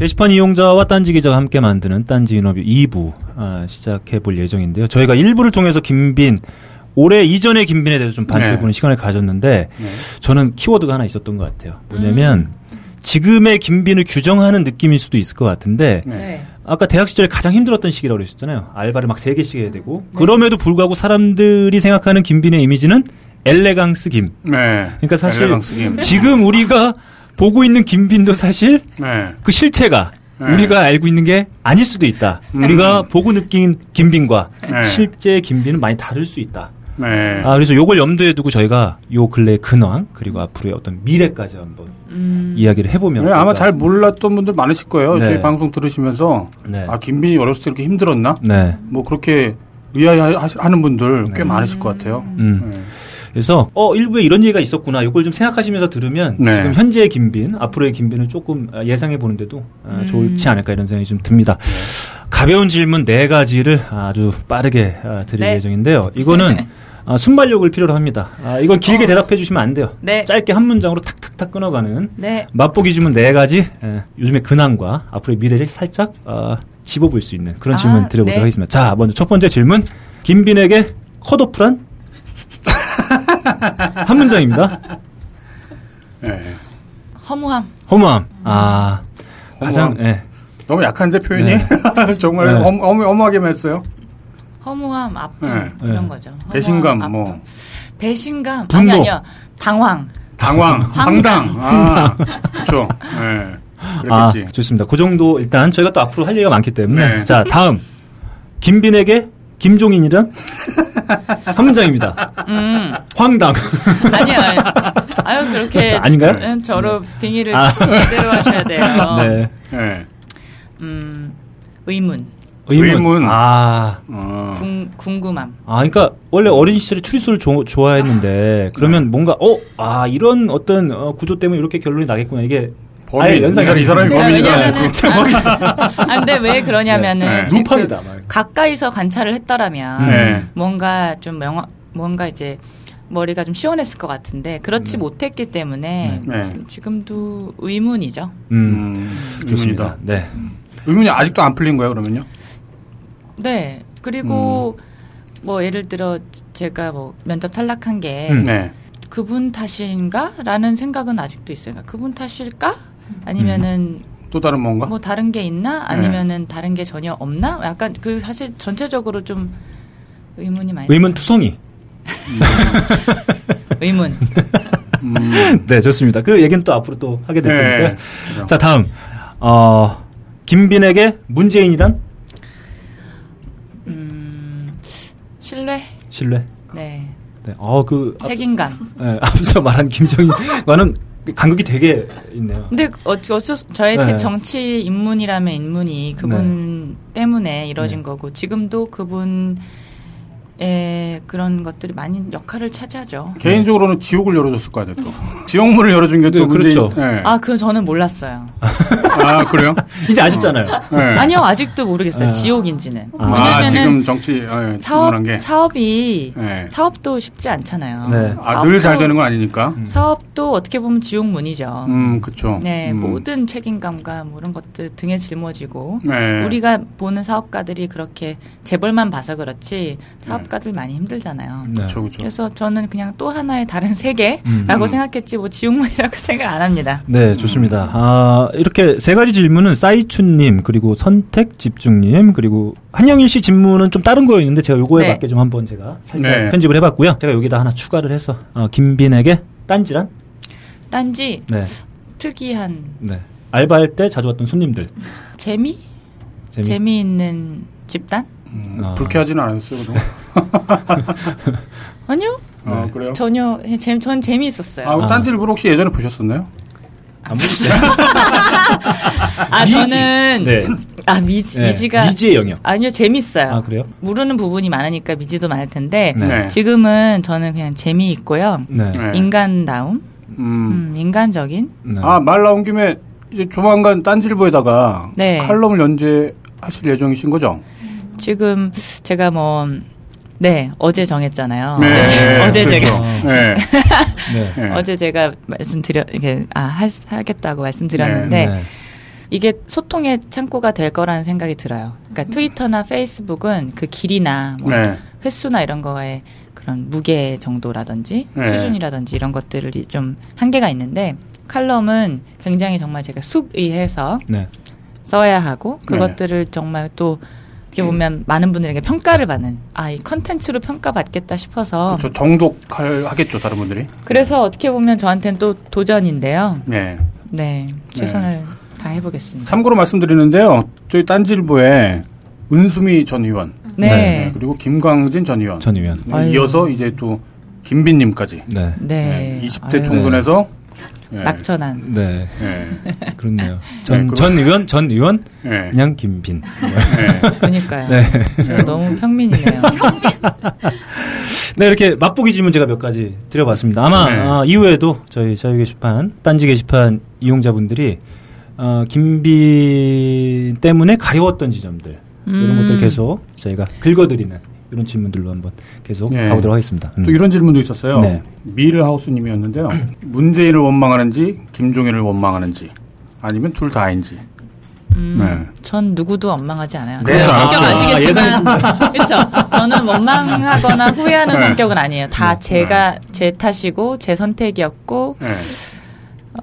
게시판 이용자와 딴지 기자가 함께 만드는 딴지 인터뷰 2부 아, 시작해 볼 예정인데요. 저희가 1부를 통해서 김빈 올해 이전의 김빈에 대해서 좀 반추해보는 네. 시간을 가졌는데 네. 저는 키워드가 하나 있었던 것 같아요. 뭐냐면 지금의 김빈을 규정하는 느낌일 수도 있을 것 같은데 네. 네. 아까 대학 시절에 가장 힘들었던 시기라고 그러셨잖아요. 알바를 막 세 개씩 해야 되고 그럼에도 불구하고 사람들이 생각하는 김빈의 이미지는 엘레강스 김. 네. 그러니까 사실 엘레강스 김. 지금 우리가 보고 있는 김빈도 사실 네. 그 실체가 네. 우리가 알고 있는 게 아닐 수도 있다. 음. 우리가 보고 느낀 김빈과 네. 실제 김빈은 많이 다를 수 있다. 네. 아, 그래서 요걸 염두에 두고 저희가 요 근래 근황 그리고 앞으로의 어떤 미래까지 한번 음. 이야기를 해보면 네, 아마. 잘 몰랐던 분들 많으실 거예요. 네. 저희 방송 들으시면서 네. 아 김빈이 어렸을 때 이렇게 힘들었나? 네. 뭐 그렇게 의아해하는 분들 꽤 많으실 것 같아요. 음. 네. 그래서 어 일부에 이런 얘기가 있었구나. 이걸 좀 생각하시면서 들으면 네. 지금 현재의 김빈, 앞으로의 김빈을 조금 예상해 보는데도 아, 좋지 않을까 이런 생각이 좀 듭니다. 가벼운 질문 네 가지를 아주 빠르게 아, 드릴 네. 예정인데요. 이거는 아, 순발력을 필요로 합니다. 아, 이건 길게 대답해 주시면 안 돼요. 네. 짧게 한 문장으로 탁탁탁 끊어가는 네. 맛보기 질문 네 가지 예, 요즘의 근황과 앞으로의 미래를 살짝 아, 집어볼 수 있는 그런 아, 질문 드려보도록 네. 하겠습니다. 자, 먼저 첫 번째 질문. 김빈에게 컷오프란? 한 문장입니다. 네. 허무함. 허무함. 아, 가장, 허무함. 예. 너무 약한데 표현이 네. 정말 네. 엄, 엄, 엄하게만 했어요. 허무함, 아픔 네. 이런 네. 거죠. 허무함, 배신감 아픔. 뭐 배신감 분노. 아니 아니요. 당황. 당황, 황당. 아, 그렇죠. 네. 아, 그랬겠지. 좋습니다. 그 정도 일단 저희가 또 앞으로 할 얘기가 많기 때문에. 네. 자, 다음. 김빈에게 김종인이란? 한 문장입니다. 음. 황당. 아니요. 아니요. 아유 그렇게 아닌가요? 음, 저로 빙의를 아. 제대로 하셔야 돼요. 네. 네. 음. 의문. 의문. 의문. 아. 어. 궁, 궁금함. 아, 그러니까 원래 어린 시절에 추리소를 조- 좋아했는데 그러면 뭔가 어, 아 이런 어떤 어, 구조 때문에 이렇게 결론이 나겠구나 이게 범인. 아예 연상이 이 사람이 안 범인이다. 왜냐면은 아, 근데 왜 그러냐면은 네. 지금 루팡이다, 그 막. 가까이서 관찰을 했더라면 네. 뭔가 좀 명확 뭔가 이제 머리가 좀 시원했을 것 같은데 그렇지 못했기 때문에 네. 지금- 지금도 의문이죠. 음, 음, 좋습니다. 의문이다. 네. 의문이 아직도 안 풀린 거예요, 그러면요? 네. 그리고 음. 뭐 예를 들어 제가 뭐 면접 탈락한 게 음. 네. 그분 탓인가라는 생각은 아직도 있어요. 그러니까 그분 탓일까? 아니면은 또 다른 뭔가? 뭐 다른 게 있나? 네. 아니면은 다른 게 전혀 없나? 약간 그 사실 전체적으로 좀 의문이 많이 의문 투성이. 의문. 음, 네, 좋습니다. 그 얘기는 또 앞으로 또 하게 될 네. 테니까. 그죠. 자, 다음. 어, 김빈에게 문재인이란 음, 신뢰. 신뢰. 네. 네. 어, 그 앞, 책임감. 네, 앞서 말한 김정인과는 간극이 되게 있네요. 근데 수- 저의 네. 정치 인문이라면 인문이 그분 때문에 이뤄진 네. 거고 지금도 그분 의 그런 것들이 많이 역할을 차지하죠. 개인적으로는 지옥을 열어줬을 거 아니에요, 또. 지옥문을 열어준 게또 네, 그렇죠. 네. 아, 그거 저는 몰랐어요. 아, 그래요? 이제 아셨잖아요. 네. 아니요, 아직도 모르겠어요. 아. 지옥인지는. 아, 아, 왜냐면은 지금 정치, 어, 사업. 사업이 네. 사업도 쉽지 않잖아요. 네. 아, 늘 잘 되는 건 아니니까. 사업도 어떻게 보면 지옥문이죠. 음, 그쵸. 네, 음. 모든 책임감과 뭐 이런 것들 등에 짊어지고 네. 우리가 보는 사업가들이 그렇게 재벌만 봐서 그렇지 사업 가들 많이 힘들잖아요. 네. 그쵸, 그쵸. 그래서 저는 그냥 또 하나의 다른 세계라고 음. 생각했지 뭐 지옥문이라고 생각 안 합니다. 네, 좋습니다. 아, 이렇게 세 가지 질문은 사이춘님, 그리고 선택 집중님, 그리고 한영일 씨 질문은 좀 다른 거였는데 제가 요거에 네. 맞게 좀 한번 제가 살짝 네. 편집을 해봤고요. 제가 여기다 하나 추가를 해서, 어, 김빈에게 딴지란? 딴지 네. 특이한 네. 알바할 때 자주 왔던 손님들. 재미? 재미. 재미? 있는 집단? 음, 아. 불쾌하지는 않았어요, 그동안. 아니요. 아, 네. 그래요? 전혀 재, 전 재미있었어요. 아, 아. 딴지일보 혹시 예전에 보셨었나요? 안 보셨어요? 아, 미지. 저는 네. 아 미지 네. 미지가 미지의 영역. 아니요 재밌어요. 아, 그래요? 모르는 부분이 많으니까 미지도 많을 텐데 네. 네. 지금은 저는 그냥 재미있고요. 네. 네. 인간다움, 음. 음, 인간적인. 네. 아, 말 나온 김에 이제 조만간 딴지일보에다가 네. 칼럼을 연재하실 예정이신 거죠? 지금 제가 뭐 네, 어제 정했잖아요. 네. 어제, 어제 그렇죠. 제가 네. 네. 네. 어제 제가 말씀드려 이게 아 할, 하겠다고 말씀드렸는데 네. 이게 소통의 창구가 될 거라는 생각이 들어요. 그러니까 트위터나 페이스북은 그 길이나 뭐 네. 횟수나 이런 거에 그런 무게 정도라든지 네. 수준이라든지 이런 것들이 좀 한계가 있는데 칼럼은 굉장히 정말 제가 숙의해서 네. 써야 하고 네. 그것들을 정말 또 어떻게 보면 많은 분들에게 평가를 받는 아 이 컨텐츠로 평가받겠다 싶어서 저 정독할 하겠죠 다른 분들이. 그래서 어떻게 보면 저한테는 또 도전인데요. 네. 네 최선을 다해보겠습니다. 참고로 말씀드리는데요. 저희 딴지일보에 은수미 전 의원, 네. 네, 그리고 김광진 전 의원, 전 의원. 네. 이어서 이제 또 김빈님까지 네. 네. 네, 20대 아유, 총선에서 네. 낙천한. 네. 네. 그렇네요. 네, 전, 그럼- 전 의원, 전 의원, 네. 그냥 김빈. 그러니까요. 네. 제가 너무 평민이네요. 네, 이렇게 맛보기 질문 제가 몇 가지 드려봤습니다. 아마 네. 아, 이후에도 저희 자유 게시판, 딴지 게시판 이용자분들이 어, 김빈 때문에 가려웠던 지점들 이런 음. 것들 계속 저희가 긁어드리는 이런 질문들로 한번 계속 네. 가보도록 하겠습니다. 음. 또 이런 질문도 있었어요. 네. 밀하우스님이었는데요. 문재인을 원망하는지 김종인을 원망하는지 아니면 둘 다인지. 음, 네. 전 누구도 원망하지 않아요. 성격 않았어요. 아, 아시겠지만, 그렇죠. 저는 원망하거나 후회하는 네. 성격은 아니에요. 다 제가 제 탓이고 제 선택이었고 네.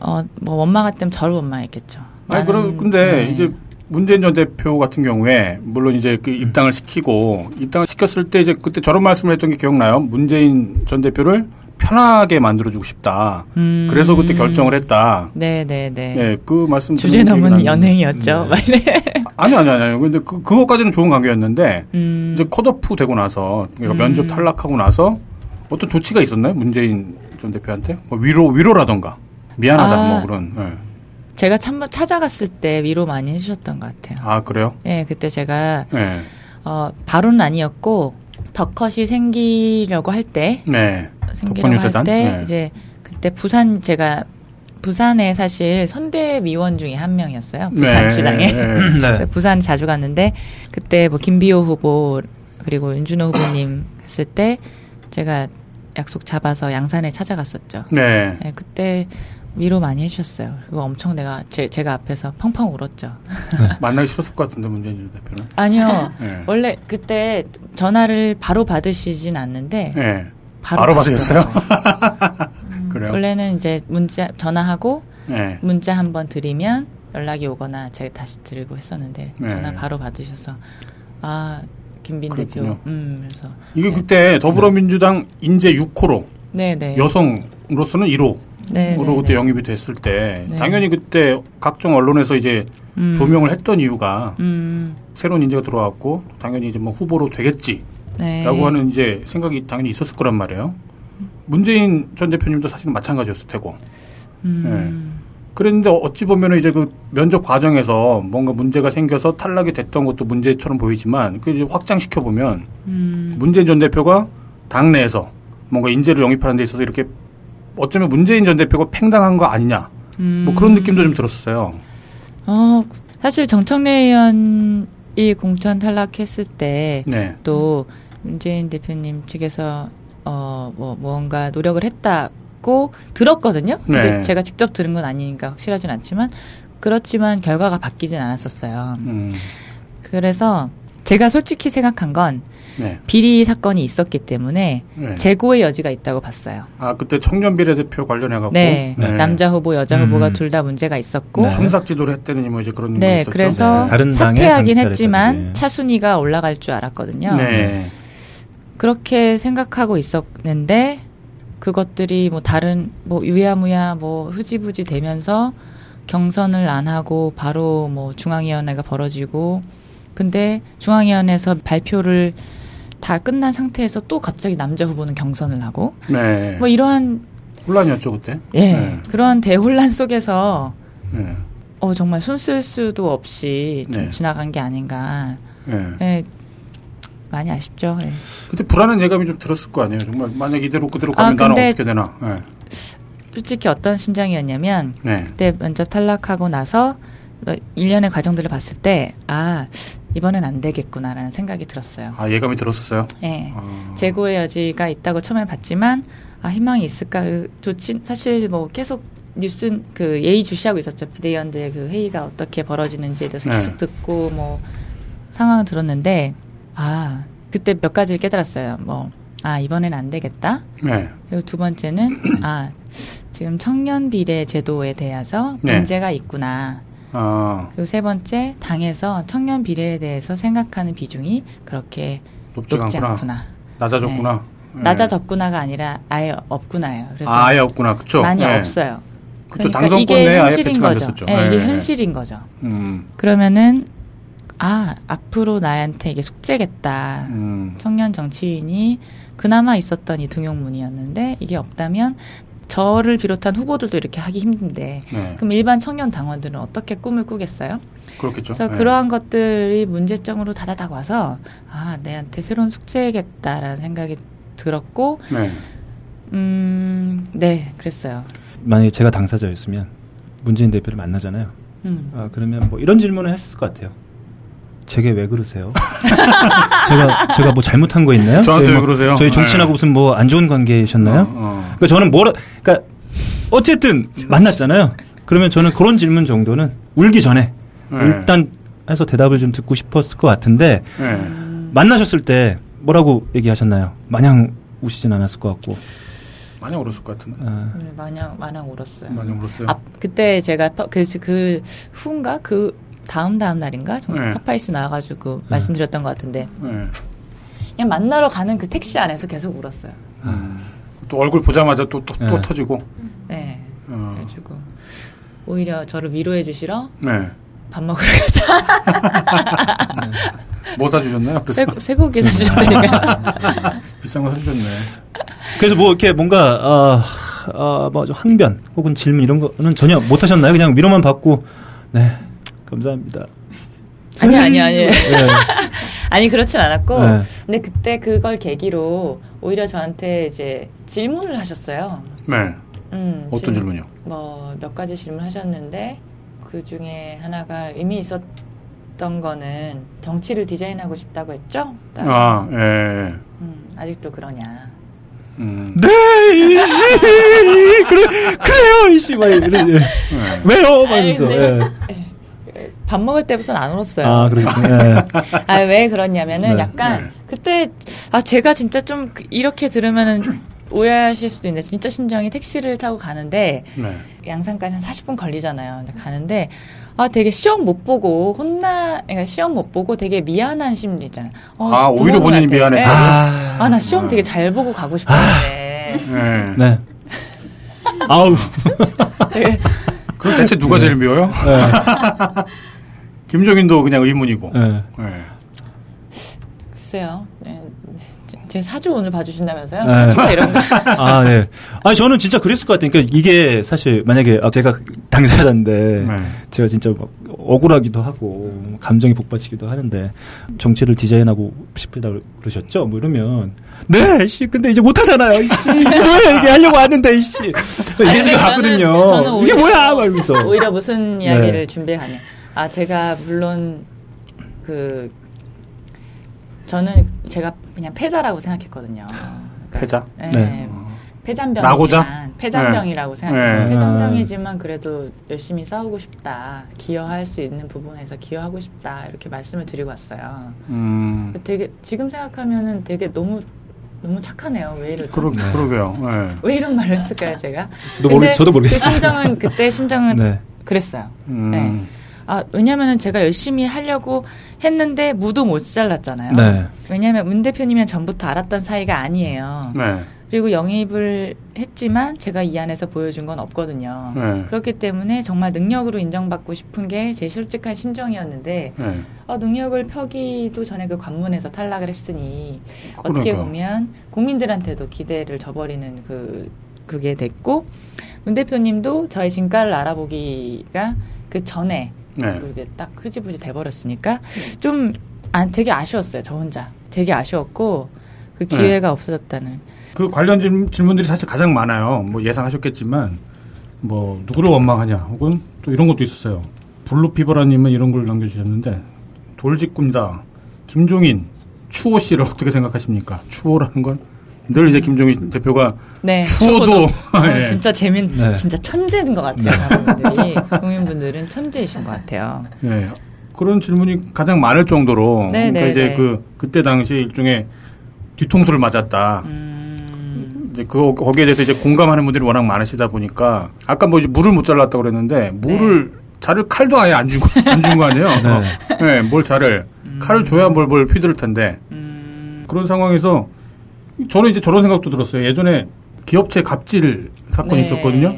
어, 뭐 원망했다면 저를 원망했겠죠. 아니 나는- 그럼 근데 네. 이제 문재인 전 대표 같은 경우에 물론 이제 그 입당을 시키고 입당을 시켰을 때 이제 그때 저런 말씀을 했던 게 기억나요? 문재인 전 대표를 편하게 만들어주고 싶다. 음. 그래서 그때 결정을 했다. 네네네. 예, 그 말씀 주제 듣는 기억이 넘은 나는데. 연행이었죠. 네. 이래. 아니 아니 아니 아니. 근데 그 그것까지는 좋은 관계였는데 음. 이제 컷오프 되고 나서 그러니까 음. 면접 탈락하고 나서 어떤 조치가 있었나요? 문재인 전 대표한테 뭐 위로 위로라던가 미안하다 아. 뭐 그런. 예. 제가 참 찾아갔을 때 위로 많이 해주셨던 것 같아요. 아 그래요? 예, 그때 제가 예. 어, 바로는 아니었고 더 컷이 생기려고 할 때 네. 생기려고 할? 때 네. 이제 그때 부산 제가 부산에 사실 선대위원 중에 한 명이었어요. 부산시당에. 네. 네. 부산 자주 갔는데 그때 뭐 김비호 후보 그리고 윤준호 후보님 했을 때 제가 약속 잡아서 양산에 찾아갔었죠. 네. 네, 그때 위로 많이 해주셨어요. 그리고 엄청 내가 제, 제가 앞에서 펑펑 울었죠. 만나기 싫었을 것 같은데 문재인 전 대표는. 아니요. 네. 원래 그때 전화를 바로 받으시진 않는데 네. 바로, 바로 받으셨어요? 받으시더라고요. 그래요? 원래는 이제 문자 전화하고 네. 문자 한번 드리면 연락이 오거나 제가 다시 드리고 했었는데 네. 전화 바로 받으셔서 아 김빈 그렇군요. 대표 음 그래서 이게 그때 더불어민주당 인재 6호로 네네 여성으로서는 1호 로 네, 네, 그때 네. 영입이 됐을 때 네. 당연히 그때 각종 언론에서 이제 음. 조명을 했던 이유가 음, 새로운 인재가 들어왔고 당연히 이제 뭐 후보로 되겠지라고 네. 하는 이제 생각이 당연히 있었을 거란 말이에요. 문재인 전 대표님도 사실은 마찬가지였을 테고. 음, 그랬는데 어찌 보면 이제 그 면접 과정에서 뭔가 문제가 생겨서 탈락이 됐던 것도 문제처럼 보이지만 그 이제 확장시켜 보면 음, 문재인 전 대표가 당내에서 뭔가 인재를 영입하는 데 있어서 이렇게 어쩌면 문재인 전 대표가 팽당한 거 아니냐 음. 뭐 그런 느낌도 좀 들었어요. 어 사실 정청래 의원이 공천 탈락했을 때 네. 또 문재인 대표님 측에서 어뭐 무언가 노력을 했다고 들었거든요. 근데 네. 제가 직접 들은 건 아니니까 확실하진 않지만 그렇지만 결과가 바뀌진 않았었어요. 음. 그래서 제가 솔직히 생각한 건 네. 비리 사건이 있었기 때문에 네. 재고의 여지가 있다고 봤어요. 아 그때 청년 비례대표 관련해 갖고 네. 네. 남자 후보, 여자 음. 후보가 둘다 문제가 있었고 네. 청삭 지도를 했다느니 뭐 이제 그런 거 네, 있었죠. 그래서 네. 다른 사퇴하긴 했지만. 차순위가 올라갈 줄 알았거든요. 네. 그렇게 생각하고 있었는데 그것들이 뭐 다른 뭐 유야무야 뭐 흐지부지 되면서 경선을 안 하고 바로 뭐 중앙위원회가 벌어지고 근데 중앙위원회에서 발표를 다 끝난 상태에서 또 갑자기 남자 후보는 경선을 하고 네. 뭐 이러한 혼란이었죠 그때. 예 네. 그러한 대혼란 속에서 네. 어 정말 손 쓸 수도 없이 좀 네. 지나간 게 아닌가 네. 예 많이 아쉽죠 예. 그때 불안한 예감이 좀 들었을 거 아니에요. 정말 만약 이대로 그대로 아, 가면 나는 근데- 어떻게 되나. 네. 솔직히 어떤 심정이었냐면 네. 그때 면접 탈락하고 나서 일련의 과정들을 봤을 때, 아, 이번엔 안 되겠구나라는 생각이 들었어요. 아 예감이 들었었어요. 예. 아. 재고의 여지가 있다고 처음에 봤지만, 아, 희망이 있을까? 그 좋지, 사실 뭐 계속 뉴스 그 예의 주시하고 있었죠 비대위원들 그 회의가 어떻게 벌어지는지에 대해서 네. 계속 듣고 뭐 상황을 들었는데 아 그때 몇 가지를 깨달았어요. 뭐 아 이번엔 안 되겠다. 네. 그리고 두 번째는 아 지금 청년 비례 제도에 대해서 네. 문제가 있구나. 아, 그리고 세 번째 당에서 청년 비례에 대해서 생각하는 비중이 그렇게 높지가 높지 않구나. 않구나. 낮아졌구나. 네. 낮아졌구나가 아니라 아예 없구나요. 그래서 아, 아예 없구나. 그쵸? 많이 네. 없어요. 그쵸. 그러니까 당선권 이게 현실인 거죠. 됐었죠. 네, 이게 네. 현실인 거죠. 음, 그러면은 아 앞으로 나한테 이게 숙제겠다. 음. 청년 정치인이 그나마 있었던 이 등용문이었는데 이게 없다면 저를 비롯한 후보들도 이렇게 하기 힘든데 네. 그럼 일반 청년 당원들은 어떻게 꿈을 꾸겠어요? 그렇겠죠. 그래서 네. 그러한 것들이 문제점으로 다다닥 와서 아 내한테 새로운 숙제겠다라는 생각이 들었고 네. 음 네 그랬어요. 만약에 제가 당사자였으면 문재인 대표를 만나잖아요. 음. 아, 그러면 뭐 이런 질문을 했을 것 같아요. 제게 왜 그러세요? 제가 제가 뭐 잘못한 거 있나요? 저한테 저희 왜 뭐- 그러세요? 저희 정치인하고 네. 무슨 뭐 안 좋은 관계셨나요? 어, 어. 그러니까 저는 뭐라 그러니까 어쨌든 만났잖아요. 그러면 저는 그런 질문 정도는 울기 전에 네. 일단 해서 대답을 좀 듣고 싶었을 것 같은데 네. 만나셨을 때 뭐라고 얘기하셨나요? 마냥 우시진 않았을 것 같고. 많이 울었을 것 같은데. 아, 네, 마냥 마냥 울었어요. 많이 울었어요. 아, 그때 제가 파- 그, 그 후인가 그 다음 다음 날인가 정- 네. 파파이스 나와가지고 말씀드렸던 것 같은데 네. 그냥 만나러 가는 그 택시 안에서 계속 울었어요. 음. 또 얼굴 보자마자 또, 또, 또 네. 터지고. 네. 어. 그래가지고 오히려 저를 위로해 주시러 네. 밥 먹으러 가자. 뭐 사주셨나요? 쇠- 쇠고기 사주셨다니까. 비싼 거 사주셨네. 그래서 뭐 이렇게 뭔가 어, 어, 뭐좀 항변 혹은 질문 이런 거는 전혀 못 하셨나요? 그냥 위로만 받고 네 감사합니다. 아니 아니 아니. 네. 아니 그렇진 않았고 네. 근데 그때 그걸 계기로 오히려 저한테 이제 질문을 하셨어요. 네. 음, 어떤 질문이요? 뭐 몇 가지 질문 하셨는데 그 중에 하나가 의미 있었던 거는 정치를 디자인하고 싶다고 했죠. 아, 예. 음, 아직도 그러냐. 음. 네 이씨 그래 그래요 이씨 막 이래 예. 네. 왜요? 막 아니, 이러면서 근데- 예. 밥 먹을 때부터는 안 울었어요. 아 그렇군요. 예. 아, 왜 그러냐면은 네. 약간 네. 그때 아 제가 진짜 좀 그- 이렇게 들으면은 오해하실 수도 있는데 진짜 심정이 택시를 타고 가는데 네. 양산까지 한 40분 걸리잖아요. 근데 가는데 아 되게 시험 못 보고 혼나 그러니까 시험 못 보고 되게 미안한 심리 있잖아요. 어, 아, 오히려 본인이. 미안해. 네. 아, 아나 시험 되게 잘 보고 가고 싶었는데 네. 네. 아우. 그럼 대체 누가 제일 미워요? 김종인도 그냥 의문이고. 네. 네. 글쎄요. 네. 제- 제 사주 오늘 봐주신다면서요? 네. 사주가 이런 거. 아, 네. 아니, 저는 진짜 그랬을 것 같아요. 그러니까 이게 사실 만약에 아, 제가 당사자인데 네. 제가 진짜 막 억울하기도 하고 감정이 복받치기도 하는데 정치를 디자인하고 싶다 그러셨죠? 뭐 이러면 네, 씨, 근데 이제 못하잖아요. 씨, 뭐야 이게 하려고 하는데, 씨. 저 이게 지금. 저는 이게 뭐야, 막 이러면서. 오히려 무슨 이야기를 네. 준비하냐. 아, 제가 물론 그 저는 제가 그냥 패자라고 생각했거든요. 그러니까, 패자? 네. 네. 패잔병이지만 나고자? 패잔병이라고 네. 생각해요. 네. 패잔병이지만 그래도 열심히 싸우고 싶다. 기여할 수 있는 부분에서 기여하고 싶다. 이렇게 말씀을 드리고 왔어요. 음. 되게 지금 생각하면은 되게 너무 너무 착하네요. 왜 이러죠? 그러, 그러게요. 네. 왜 이런 말을 했을까요, 제가? 저도 모르- 저도 모르겠어요. 그 심정은 그때 심정은 네. 그랬어요. 음. 네. 아, 왜냐면은 제가 열심히 하려고 했는데 무도 못 잘랐잖아요. 네. 왜냐면 문 대표님이랑 전부터 알았던 사이가 아니에요. 네. 그리고 영입을 했지만 제가 이 안에서 보여준 건 없거든요. 네. 그렇기 때문에 정말 능력으로 인정받고 싶은 게 제 솔직한 심정이었는데 네. 어, 능력을 펴기도 전에 그 관문에서 탈락을 했으니 어떻게 그러니까요. 보면 국민들한테도 기대를 저버리는 그 그게 됐고 문 대표님도 저의 진가를 알아보기가 그 전에 네. 이게 딱 흐지부지 돼버렸으니까 좀 안, 되게 아쉬웠어요 저 혼자 되게 아쉬웠고 그 네. 기회가 없어졌다는 그 관련 질- 질문들이 사실 가장 많아요. 뭐 예상하셨겠지만 뭐 누구를 원망하냐 혹은 또 이런 것도 있었어요. 블루피버라님은 이런 걸 남겨주셨는데 돌직구입니다. 김종인 추호 씨를 어떻게 생각하십니까? 추호라는 건 늘 이제 김종인 대표가 네. 추워도 아, 예. 진짜 재밌, 네. 진짜 천재인 것 같아요. 여러분들이 국민분들은 천재이신 것 같아요. 예. 그런 질문이 가장 많을 정도로 네, 그러니까 네, 이제 네. 그 그때 당시 일종의 뒤통수를 맞았다. 음, 이제 그 거기에 대해서 이제 공감하는 분들이 워낙 많으시다 보니까 아까 뭐 이제 물을 못 잘랐다고 그랬는데 물을 자를 칼도 아예 안 준거 안 준 거 아니에요? 네. 네, 뭘 자를 칼을 줘야 뭘 뭘 휘두를 텐데 음, 그런 상황에서 저는 이제 저런 생각도 들었어요. 예전에 기업체 갑질 사건이 네. 있었거든요.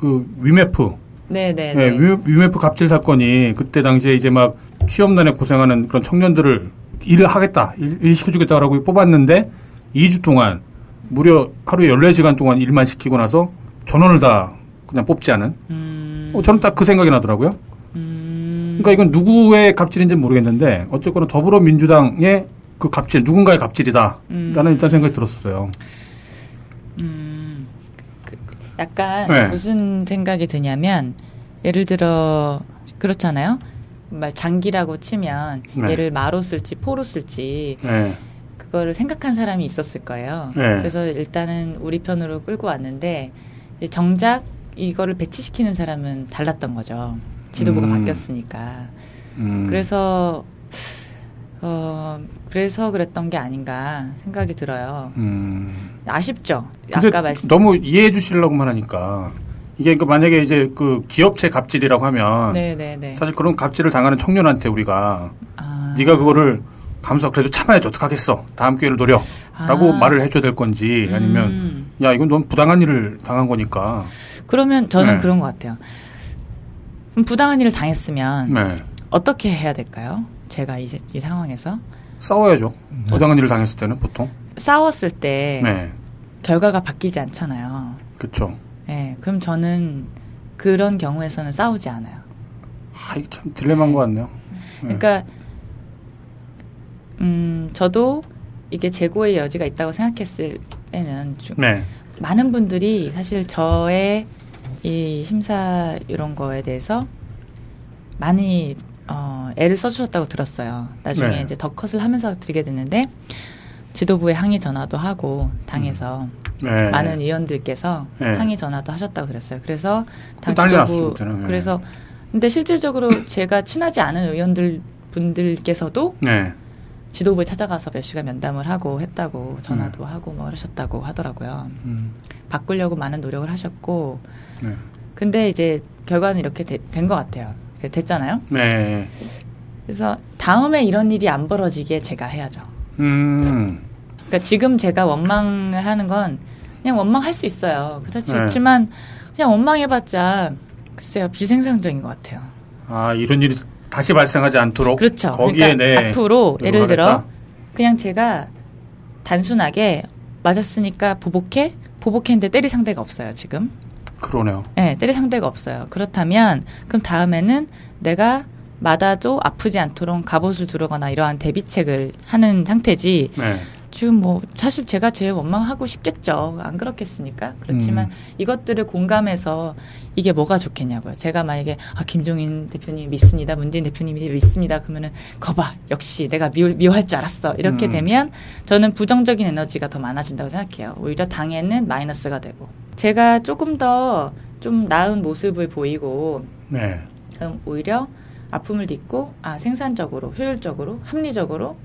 그 위메프 네네. 예, 위- 위메프 갑질 사건이 그때 당시에 이제 막 취업난에 고생하는 그런 청년들을 일을 하겠다, 일, 일 시켜주겠다라고 뽑았는데 2주 동안 무려 하루에 14시간 동안 일만 시키고 나서 전원을 다 그냥 뽑지 않은. 음, 어, 저는 딱 그 생각이 나더라고요. 음, 그러니까 이건 누구의 갑질인지 는 모르겠는데 어쨌거나 더불어민주당의 그 갑질, 누군가의 갑질이다. 음. 라는 일단 생각이 들었었어요. 음, 그, 약간 네. 무슨 생각이 드냐면 예를 들어 그렇잖아요. 말 장기라고 치면 네. 얘를 마로 쓸지 포로 쓸지 네. 그거를 생각한 사람이 있었을 거예요. 네. 그래서 일단은 우리 편으로 끌고 왔는데 정작 이거를 배치시키는 사람은 달랐던 거죠. 지도부가 음. 바뀌었으니까. 음. 그래서 어 그래서 그랬던 게 아닌가 생각이 들어요. 음. 아쉽죠. 아까 말씀 너무 이해해 주시려고만 하니까 이게 그러니까 만약에 이제 그 기업체 갑질이라고 하면 네네네. 사실 그런 갑질을 당하는 청년한테 우리가 아, 네가 그거를 감사 그래도 참아야지 어떡하겠어 다음 기회를 노려라고 아. 말을 해줘야 될 건지 아니면 음. 야 이건 너무 부당한 일을 당한 거니까 그러면 저는 네. 그런 것 같아요. 부당한 일을 당했으면 네 어떻게 해야 될까요? 제가 이제 이 상황에서 싸워야죠 부당한 일을 당했을 때는 보통 싸웠을 때 네 결과가 바뀌지 않잖아요. 그렇죠 예, 그럼 저는 그런 경우에서는 싸우지 않아요. 아 이게 참 딜레마인 것 같네요 네. 그러니까 음, 저도 이게 재고의 여지가 있다고 생각했을 때는 주- 네 많은 분들이 사실 저의 이 심사 이런 거에 대해서 많이 어, 애를 써주셨다고 들었어요. 나중에 네. 이제 더 컷을 하면서 드리게 됐는데 지도부에 항의 전화도 하고 당에서 네. 많은 의원들께서 네. 항의 전화도 하셨다고 그랬어요. 그래서 당 난리 났죠, 지도부. 네. 그래서 근데 실질적으로 제가 친하지 않은 의원들 분들께서도 네. 지도부에 찾아가서 몇 시간 면담을 하고 했다고 전화도 하고 뭐 그러셨다고 하더라고요. 음. 바꾸려고 많은 노력을 하셨고 네. 근데 이제 결과는 이렇게 된 것 같아요. 됐잖아요. 네. 그래서 다음에 이런 일이 안 벌어지게 제가 해야죠. 음. 그러니까 지금 제가 원망을 하는 건 그냥 원망할 수 있어요. 네. 그렇지만 그냥 원망해봤자 글쎄요 비생산적인 것 같아요. 아 이런 일이 다시 발생하지 않도록 그렇죠. 거기에 그러니까 내 앞으로 예를 들어 하겠다? 그냥 제가 단순하게 맞았으니까 보복해 보복했는데 때릴 상대가 없어요 지금. 그러네요. 네, 때릴 상대가 없어요. 그렇다면 그럼 다음에는 내가 맞아도 아프지 않도록 갑옷을 두르거나 이러한 대비책을 하는 상태지. 네. 지금 뭐 사실 제가 제일 원망하고 싶겠죠. 안 그렇겠습니까? 그렇지만 음. 이것들을 공감해서 이게 뭐가 좋겠냐고요. 제가 만약에 아 김종인 대표님 믿습니다. 문재인 대표님이 믿습니다. 그러면은 거봐 역시 내가 미워, 미워할 줄 알았어. 이렇게 음. 되면 저는 부정적인 에너지가 더 많아진다고 생각해요. 오히려 당에는 마이너스가 되고 제가 조금 더 좀 나은 모습을 보이고 네. 그럼 오히려 아픔을 딛고 아 생산적으로 효율적으로 합리적으로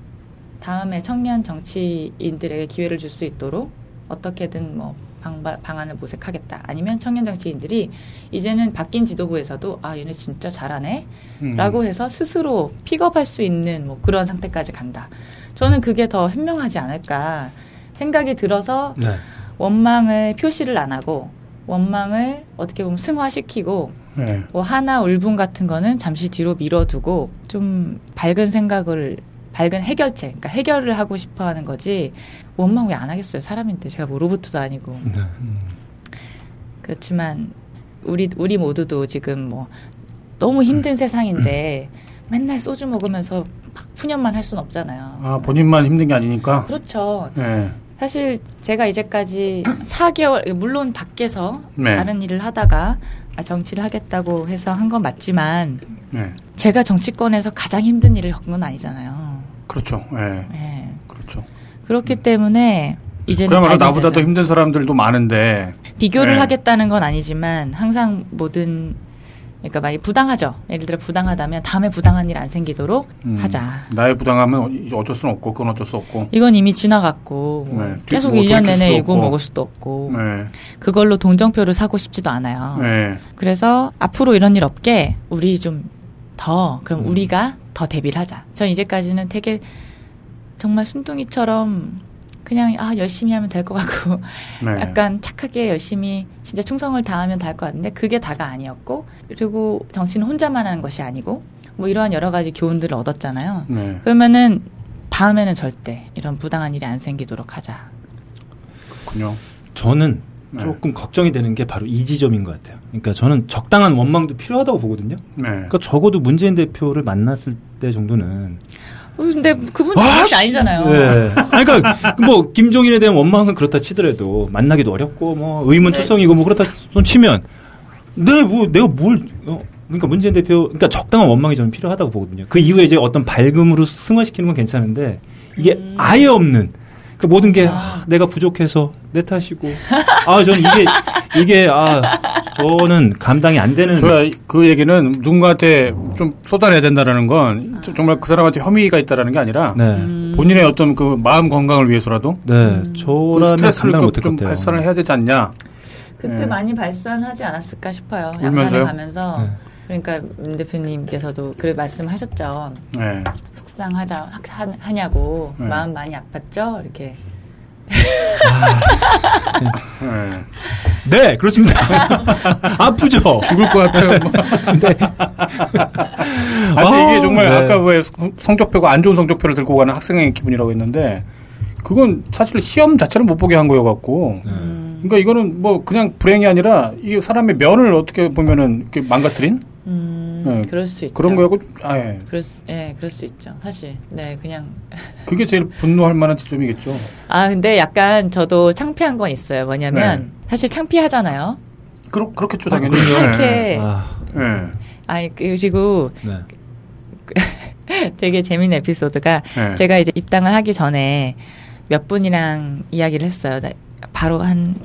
다음에 청년 정치인들에게 기회를 줄 수 있도록 어떻게든 뭐 방바, 방안을 모색하겠다. 아니면 청년 정치인들이 이제는 바뀐 지도부에서도 아 얘네 진짜 잘하네. 음. 라고 해서 스스로 픽업할 수 있는 뭐 그런 상태까지 간다. 저는 그게 더 현명하지 않을까 생각이 들어서 네. 원망을 표시를 안 하고 원망을 어떻게 보면 승화시키고 네. 뭐 하나 울분 같은 거는 잠시 뒤로 밀어두고 좀 밝은 생각을 밝은 해결책, 그러니까 해결을 하고 싶어 하는 거지 원망 왜 안 하겠어요 사람인데 제가 뭐 로봇도 아니고 네. 그렇지만 우리 우리 모두도 지금 뭐 너무 힘든 세상인데 맨날 소주 먹으면서 막 푸념만 할 수는 없잖아요. 아 본인만 힘든 게 아니니까. 그렇죠. 네. 사실 제가 이제까지 4개월 물론 밖에서 네. 다른 일을 하다가 아, 정치를 하겠다고 해서 한 건 맞지만 네. 제가 정치권에서 가장 힘든 일을 겪은 건 아니잖아요. 그렇죠. 네. 예. 그렇죠. 그렇기 때문에 이제는 그야말로 나보다 더. 힘든 사람들도 많은데 비교를 네. 하겠다는 건 아니지만 항상 모든 그러니까 만약 부당하죠. 예를 들어 부당하다면 다음에 부당한 일 안 생기도록 음, 하자. 나의 부당함은 이제 어쩔 수는 없고 그건 어쩔 수 없고. 이건 이미 지나갔고 뭐 네, 계속 뭐 1년 돌이킬 수도 내내 없고. 먹을 수도 없고 네. 그걸로 동정표를 사고 싶지도 않아요. 네. 그래서 앞으로 이런 일 없게 우리 좀 더 그럼 음. 우리가 더 대비를 하자. 전 이제까지는 되게 정말 순둥이처럼 그냥 아 열심히 하면 될 것 같고 네. 약간 착하게 열심히 진짜 충성을 다하면 될 것 같은데 그게 다가 아니었고 그리고 정치는 혼자만 하는 것이 아니고 뭐 이러한 여러 가지 교훈들을 얻었잖아요. 네. 그러면은 다음에는 절대 이런 부당한 일이 안 생기도록 하자. 그렇군요. 저는 네. 조금 걱정이 되는 게 바로 이 지점인 것 같아요. 그러니까 저는 적당한 원망도 필요하다고 보거든요. 네. 그러니까 적어도 문재인 대표를 만났을 때 정도는 어, 근데 그분 잘못이 아니잖아요. 네. 아니, 그러니까 뭐 김종인에 대한 원망은 그렇다 치더라도 만나기도 어렵고 뭐 의문투성이고 뭐 그렇다 손 치면 네, 뭐 내가 뭘 어, 그러니까 문재인 대표 그러니까 적당한 원망이 저는 필요하다고 보거든요. 그 이후에 이제 어떤 밝음으로 승화시키는 건 괜찮은데 이게 음. 아예 없는 그 모든 게 아. 아, 내가 부족해서 내 탓이고 아 저는 이게 이게 아 저는 감당이 안 되는 저야 그 얘기는 누군가한테 좀 쏟아내야 된다라는 건 저- 정말 그 사람한테 혐의가 있다라는 게 아니라 네. 음. 본인의 어떤 그 마음 건강을 위해서라도 네, 그 저라면 스트레스를 감당 좀, 못할 것좀 같아요. 발산을 해야 되지 않냐. 그때 네. 많이 발산하지 않았을까 싶어요. 울면서요? 양산에 가면서 네. 그러니까 임 대표님께서도 그래 말씀하셨죠. 네. 속상하자 하- 하냐고 네. 마음 많이 아팠죠. 이렇게 네. 네, 그렇습니다. 아프죠. 죽을 것 같아요. 아니 아, 이게 정말 네. 아까 왜 성적표가 안 좋은 성적표를 들고 가는 학생의 기분이라고 했는데 그건 사실 시험 자체를 못 보게 한 거여 갖고 음, 그러니까 이거는 뭐 그냥 불행이 아니라 이게 사람의 면을 어떻게 보면은 이렇게 망가뜨린 음, 네. 그럴 수 있죠. 그런 거하고 아 예. 그럴 수, 예, 그럴 수 있죠. 사실 네 그냥 그게 제일 분노할 만한 지점이겠죠. 아 근데 약간 저도 창피한 건 있어요. 뭐냐면 네. 사실 창피하잖아요. 그렇 그렇겠죠 당연히. 이렇게 아, 네. 아니 그리고 네. 되게 재밌는 에피소드가 네. 제가 이제 입당을 하기 전에 몇 분이랑 이야기를 했어요. 나- 바로 한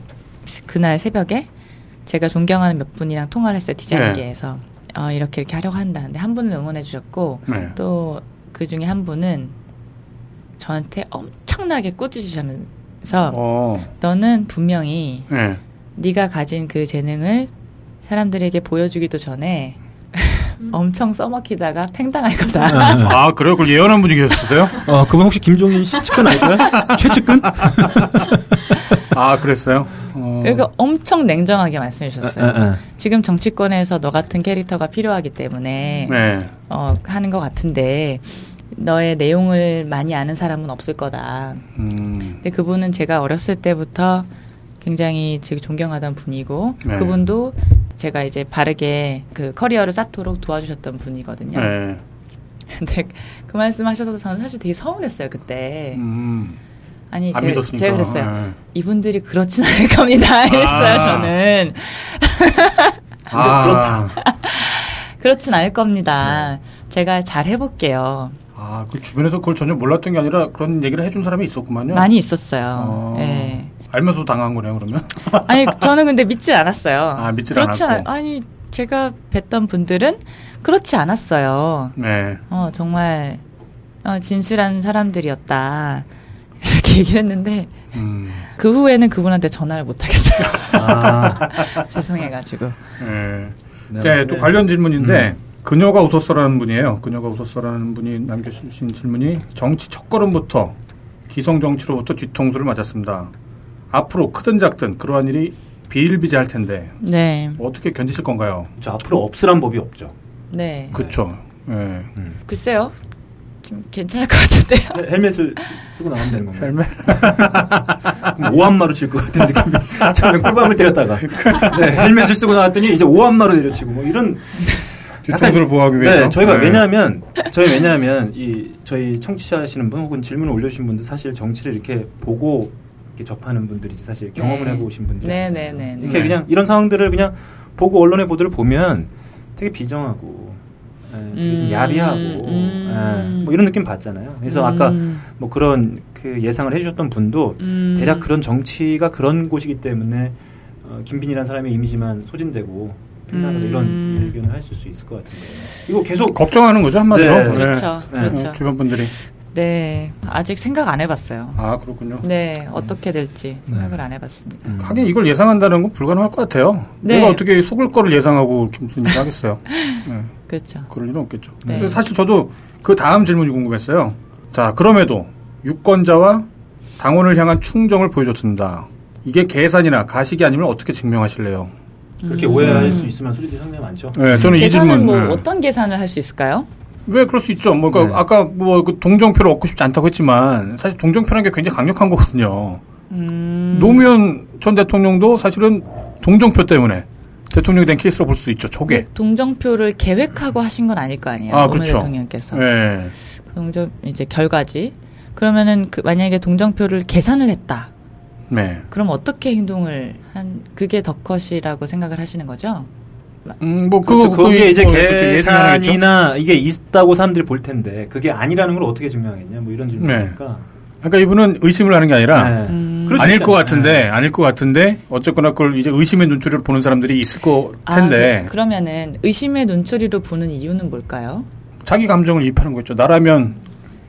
그날 새벽에 제가 존경하는 몇 분이랑 통화를 했어요. 디자인계에서 어, 이렇게 이렇게 하려고 한다. 근데 한 분은 응원해 주셨고 네. 또그 중에 한 분은 저한테 엄청나게 꾸짖으시면서 어. 너는 분명히 네. 네가 가진 그 재능을 사람들에게 보여주기도 전에 엄청 써먹히다가 팽당할 거다. 아 그래요? 그걸 예언한 분이 계셨어요? 어, 그분 혹시 김종인 씨 측근 아닐까요? 최측근? 아 그랬어요? 어. 그러니까 엄청 냉정하게 말씀해 주셨어요. 아, 아, 아. 지금 정치권에서 너 같은 캐릭터가 필요하기 때문에 네. 어, 하는 것 같은데 너의 내용을 많이 아는 사람은 없을 거다. 음. 근데 그분은 제가 어렸을 때부터 굉장히 되게 존경하던 분이고 네. 그분도 제가 이제 바르게 그 커리어를 쌓도록 도와주셨던 분이거든요. 네. 근데 그 말씀 하셔서 저는 사실 되게 서운했어요 그때. 음. 아니 안 제가, 믿었으니까. 제가 그랬어요. 네. 이분들이 그렇진 않을 겁니다. 이랬어요 아. 저는. 아, 그렇다. 그렇진 않을 겁니다. 제가 잘 해볼게요. 아, 그 주변에서 그걸 전혀 몰랐던 게 아니라 그런 얘기를 해준 사람이 있었구만요. 많이 있었어요. 어. 예. 알면서도 당한 거네요, 그러면. 아니 저는 근데 믿지 않았어요. 아, 그렇지 않았고. 않- 아니 제가 뵀던 분들은 그렇지 않았어요. 네. 어 정말 어, 진실한 사람들이었다 이렇게 얘기를 했는데 음. 그 후에는 그분한테 전화를 못 하겠어요. 아, 죄송해가지고. 네. 네, 네, 또 관련 질문인데 음. 그녀가 웃었어라는 분이에요. 그녀가 웃었어라는 분이 남겨주신 질문이 정치 첫걸음부터 기성 정치로부터 뒤통수를 맞았습니다. 앞으로 크든 작든 그러한 일이 비일비재할 텐데 네, 어떻게 견디실 건가요? 저 앞으로 없으란 법이 없죠. 네. 그렇죠. 네. 글쎄요, 좀 괜찮을 것 같은데요. 헬- 헬멧을 쓰- 쓰고 나가면 되는 건가요? 헬멧. 오한마로 칠 것 같은 느낌이. 처음에 꿀밤을 때렸다가. 네, 헬멧을 쓰고 나왔더니 이제 오한마로 내려치고 뭐 이런. 뒤통수를 보호하기 위해서. 네, 저희가 네. 왜냐하면, 저희 왜냐하면 이, 저희 청취하시는 분 혹은 질문을 올려주신 분들 사실 정치를 이렇게 보고 이렇게 접하는 분들이 사실 경험을 네. 해보신 분들이 네, 네, 네, 네. 이렇게 네. 그냥 이런 상황들을 그냥 보고 언론의 보도를 보면 되게 비정하고 예, 되게 좀 음, 야비하고 음. 예, 뭐 이런 느낌 받잖아요. 그래서 아까 음. 뭐 그런 그 예상을 해주셨던 분도 음. 대략 그런 정치가 그런 곳이기 때문에 어, 김빈이라는 사람의 이미지만 소진되고 된다 음. 이런 의견을 하실 수 있을 것 같은데 이거 계속 걱정하는 거죠 한마디로. 네. 네. 그렇죠. 네. 그렇죠. 어, 주변 분들이. 네. 아직 생각 안 해봤어요. 아 그렇군요. 네. 어떻게 될지 생각을 안 해봤습니다. 음. 하긴 이걸 예상한다는 건 불가능할 것 같아요. 네. 내가 어떻게 속을 거를 예상하고 이렇게 무슨 일을 하겠어요. 네, 그렇죠. 그럴 일은 없겠죠. 네. 사실 저도 그 다음 질문이 궁금했어요. 자, 그럼에도 유권자와 당원을 향한 충정을 보여줬습니다. 이게 계산이나 가식이 아니면 어떻게 증명하실래요? 그렇게 음. 오해할 수 있으면 소리들이 상당히 많죠. 네, 저는 이 질문. 뭐 네. 어떤 계산을 할 수 있을까요? 왜 그럴 수 있죠. 뭐, 그러니까 네. 아까 뭐 그 동정표를 얻고 싶지 않다고 했지만 사실 동정표라는 게 굉장히 강력한 거거든요. 음. 노무현 전 대통령도 사실은 동정표 때문에 대통령이 된 케이스로 볼 수 있죠. 초계. 동정표를 계획하고 하신 건 아닐 거 아니에요. 아, 노무현 그쵸. 대통령께서. 네. 동정 이제 결과지. 그러면은 그 만약에 동정표를 계산을 했다. 네. 그럼 어떻게 행동을 한 그게 덕컷이라고 생각을 하시는 거죠? 음, 뭐, 그렇죠. 그거, 그게 이제 뭐, 그렇죠. 계산이나 이게 있다고 사람들이 볼 텐데 그게 아니라는 걸 어떻게 증명하겠냐 뭐 이런 질문이니까. 그러니까 이분은 의심을 하는 게 아니라 네. 음. 아닐 것. 같은데 네. 아닐 것 같은데 어쨌거나 그걸 이제 의심의 눈초리로 보는 사람들이 있을 거 아, 텐데 그, 그러면은 의심의 눈초리로 보는 이유는 뭘까요? 자기 감정을 이입하는 거죠. 나라면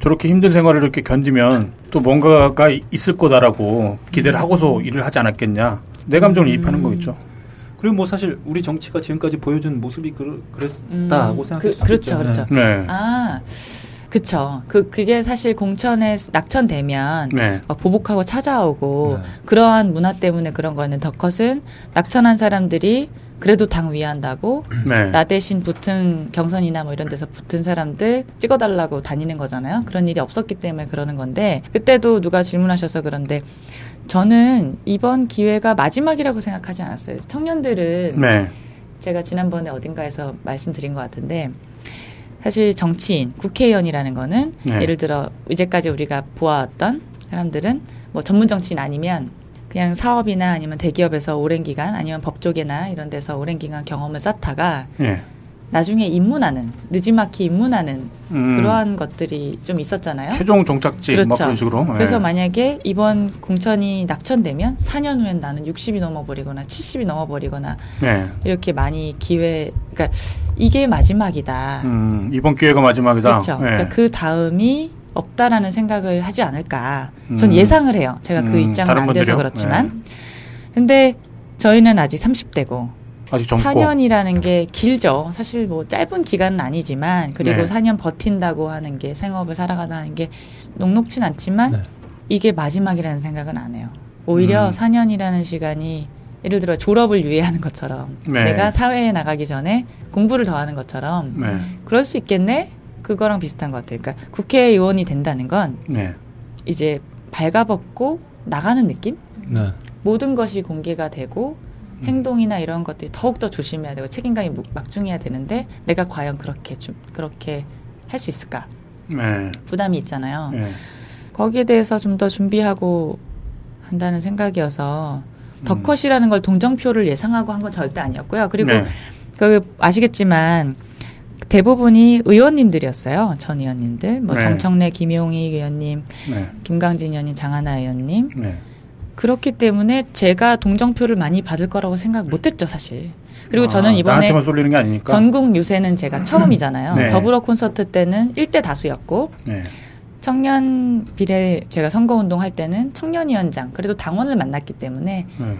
저렇게 힘든 생활을 이렇게 견디면 또 뭔가가 이- 있을 거다라고 기대를 음. 하고서 일을 하지 않았겠냐. 내 감정을 이입하는 거겠죠. 그리고 뭐 사실 우리 정치가 지금까지 보여준 모습이 그, 그랬다고 음, 생각할 그- 수 그렇죠. 그렇죠. 네. 아, 그쵸. 그, 그게 사실 공천에 낙천되면 네. 막 보복하고 찾아오고 네. 그러한 문화 때문에 그런 거는 덕컷은 낙천한 사람들이 그래도 당 위한다고 네. 나 대신 붙은 경선이나 뭐 이런 데서 붙은 사람들 찍어달라고 다니는 거잖아요. 그런 일이 없었기 때문에 그러는 건데 그때도 누가 질문하셔서 그런데 저는 이번 기회가 마지막이라고 생각하지 않았어요. 청년들은 네. 제가 지난번에 어딘가에서 말씀드린 것 같은데 사실 정치인, 국회의원이라는 거는 네. 예를 들어 이제까지 우리가 보아왔던 사람들은 뭐 전문 정치인 아니면 그냥 사업이나 아니면 대기업에서 오랜 기간 아니면 법조계나 이런 데서 오랜 기간 경험을 쌓다가 예. 나중에 입문하는 늦지막히 입문하는 음, 그러한 것들이 좀 있었잖아요. 최종 종착지 뭐 그런 식으로. 예. 그래서 만약에 이번 공천이 낙천되면 4년 후엔 나는 60이 넘어버리거나 70이 넘어버리거나 네. 이렇게 많이 기회, 그러니까 이게 마지막이다. 음, 이번 기회가 마지막이다. 그렇죠. 예. 그러니까 그 다음이 없다라는 생각을 하지 않을까. 전 음. 예상을 해요. 제가 그 음, 입장은 안 돼서 분들이요? 그렇지만. 근데 저희는 아직 30대고 아직 젊고. 4년이라는 게 길죠. 사실 뭐 짧은 기간은 아니지만 그리고 네. 4년 버틴다고 하는 게 생업을 살아가다는 게 녹록진 않지만 네. 이게 마지막이라는 생각은 안 해요. 오히려 음. 4년이라는 시간이 예를 들어 졸업을 유예하는 것처럼 네. 내가 사회에 나가기 전에 공부를 더 하는 것처럼 네. 그럴 수 있겠네? 그거랑 비슷한 것 같아요. 그러니까 국회의원이 된다는 건 네. 이제 발가벗고 나가는 느낌? 네. 모든 것이 공개가 되고 음. 행동이나 이런 것들이 더욱더 조심해야 되고 책임감이 무- 막중해야 되는데 내가 과연 그렇게 주, 그렇게 할 수 있을까? 네. 부담이 있잖아요. 네. 거기에 대해서 좀 더 준비하고 한다는 생각이어서 음. 덕컷이라는 걸 동정표를 예상하고 한 건 절대 아니었고요. 그리고 네. 그 아시겠지만 대부분이 의원님들이었어요. 전 의원님들, 뭐 네. 정청래, 김용희 의원님, 네. 김강진 의원님, 장하나 의원님. 네. 그렇기 때문에 제가 동정표를 많이 받을 거라고 생각 못했죠, 사실. 그리고 아, 저는 이번에. 전국 유세는 제가 처음이잖아요. 네. 더불어 콘서트 때는 1대 다수였고 네. 청년 비례 제가 선거운동 할 때는 청년위원장 그래도 당원을 만났기 때문에 네.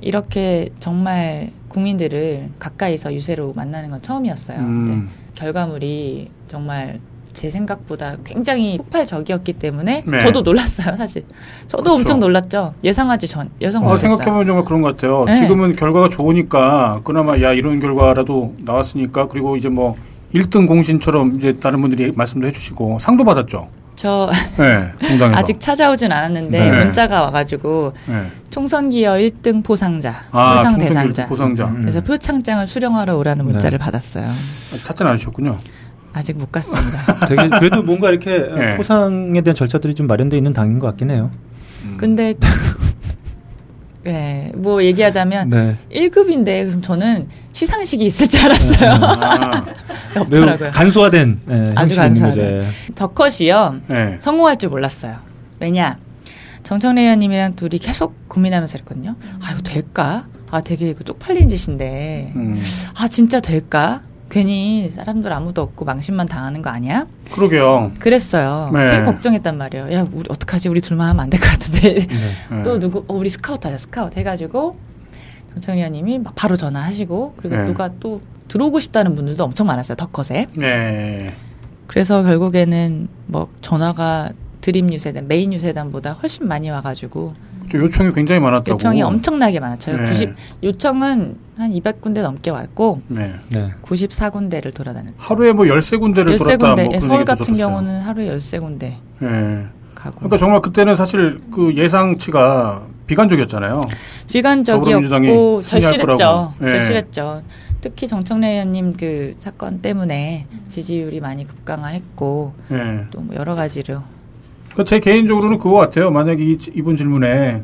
이렇게 정말 국민들을 가까이서 유세로 만나는 건 처음이었어요. 근데 음. 결과물이 정말 제 생각보다 굉장히 폭발적이었기 때문에 네. 저도 놀랐어요, 사실. 저도 그렇죠. 엄청 놀랐죠. 예상하지 전 예상 어, 못했어요. 생각해보면 정말 그런 것 같아요. 네. 지금은 결과가 좋으니까 그나마 야 이런 결과라도 나왔으니까 그리고 이제 뭐 1등 공신처럼 이제 다른 분들이 말씀도 해주시고 상도 받았죠. 저 네. 아직 찾아오진 않았는데 네. 문자가 와가지고 네. 총선 기여 1등 포상자, 아, 총선 대상자. 보상자. 음. 그래서 표창장을 수령하러 오라는 네. 문자를 받았어요. 찾진 않으셨군요. 아직 못 갔습니다. 되게 그래도 뭔가 이렇게 네. 포상에 대한 절차들이 좀 마련돼 있는 당인 것 같긴 해요. 음. 근데 네, 뭐 얘기하자면 네. 1급인데 그럼 저는 시상식이 있을 줄 알았어요. 아, 매우 없더라고요. 간소화된 네, 아주 간소화된. 덕컷이요. 네. 성공할 줄 몰랐어요. 왜냐 정청래 의원님이랑 둘이 계속 고민하면서 했거든요. 아 이거 될까? 아 되게 이거 쪽팔린 짓인데 음. 아 진짜 될까? 괜히 사람들 아무도 없고 망신만 당하는 거 아니야? 그러게요. 그랬어요. 네. 되게 걱정했단 말이에요. 야 우리 어떡하지? 우리 둘만 하면 안 될 것 같은데. 네. 또 누구 어, 우리 스카우트 하자 스카우트 해가지고 막 바로 전화하시고 그리고 네. 누가 또 들어오고 싶다는 분들도 엄청 많았어요 덕컷에. 네. 그래서 결국에는 뭐 전화가 드림 유세단 메인 유세단보다 훨씬 많이 와가지고 저 요청이 굉장히 많았다고. 요청이 엄청나게 많았죠. 네. 90 요청은 한 200군데 넘게 왔고 네. 네. 94군데를 돌아다녔. 하루에 뭐 13군데를 돌았다. 13군데. 뭐 그런 서울 같은 들었어요. 경우는 하루에 13군데 예. 가고. 그러니까 정말 그때는 사실 그 예상치가 비관적이었잖아요. 비관적이었고 절실했죠. 예. 절실했죠. 특히 정청래 의원님 그 사건 때문에 지지율이 많이 급강하했고 예. 또뭐 여러 가지로 그제 개인적으로는 그거 같아요. 만약에 이, 이분 질문에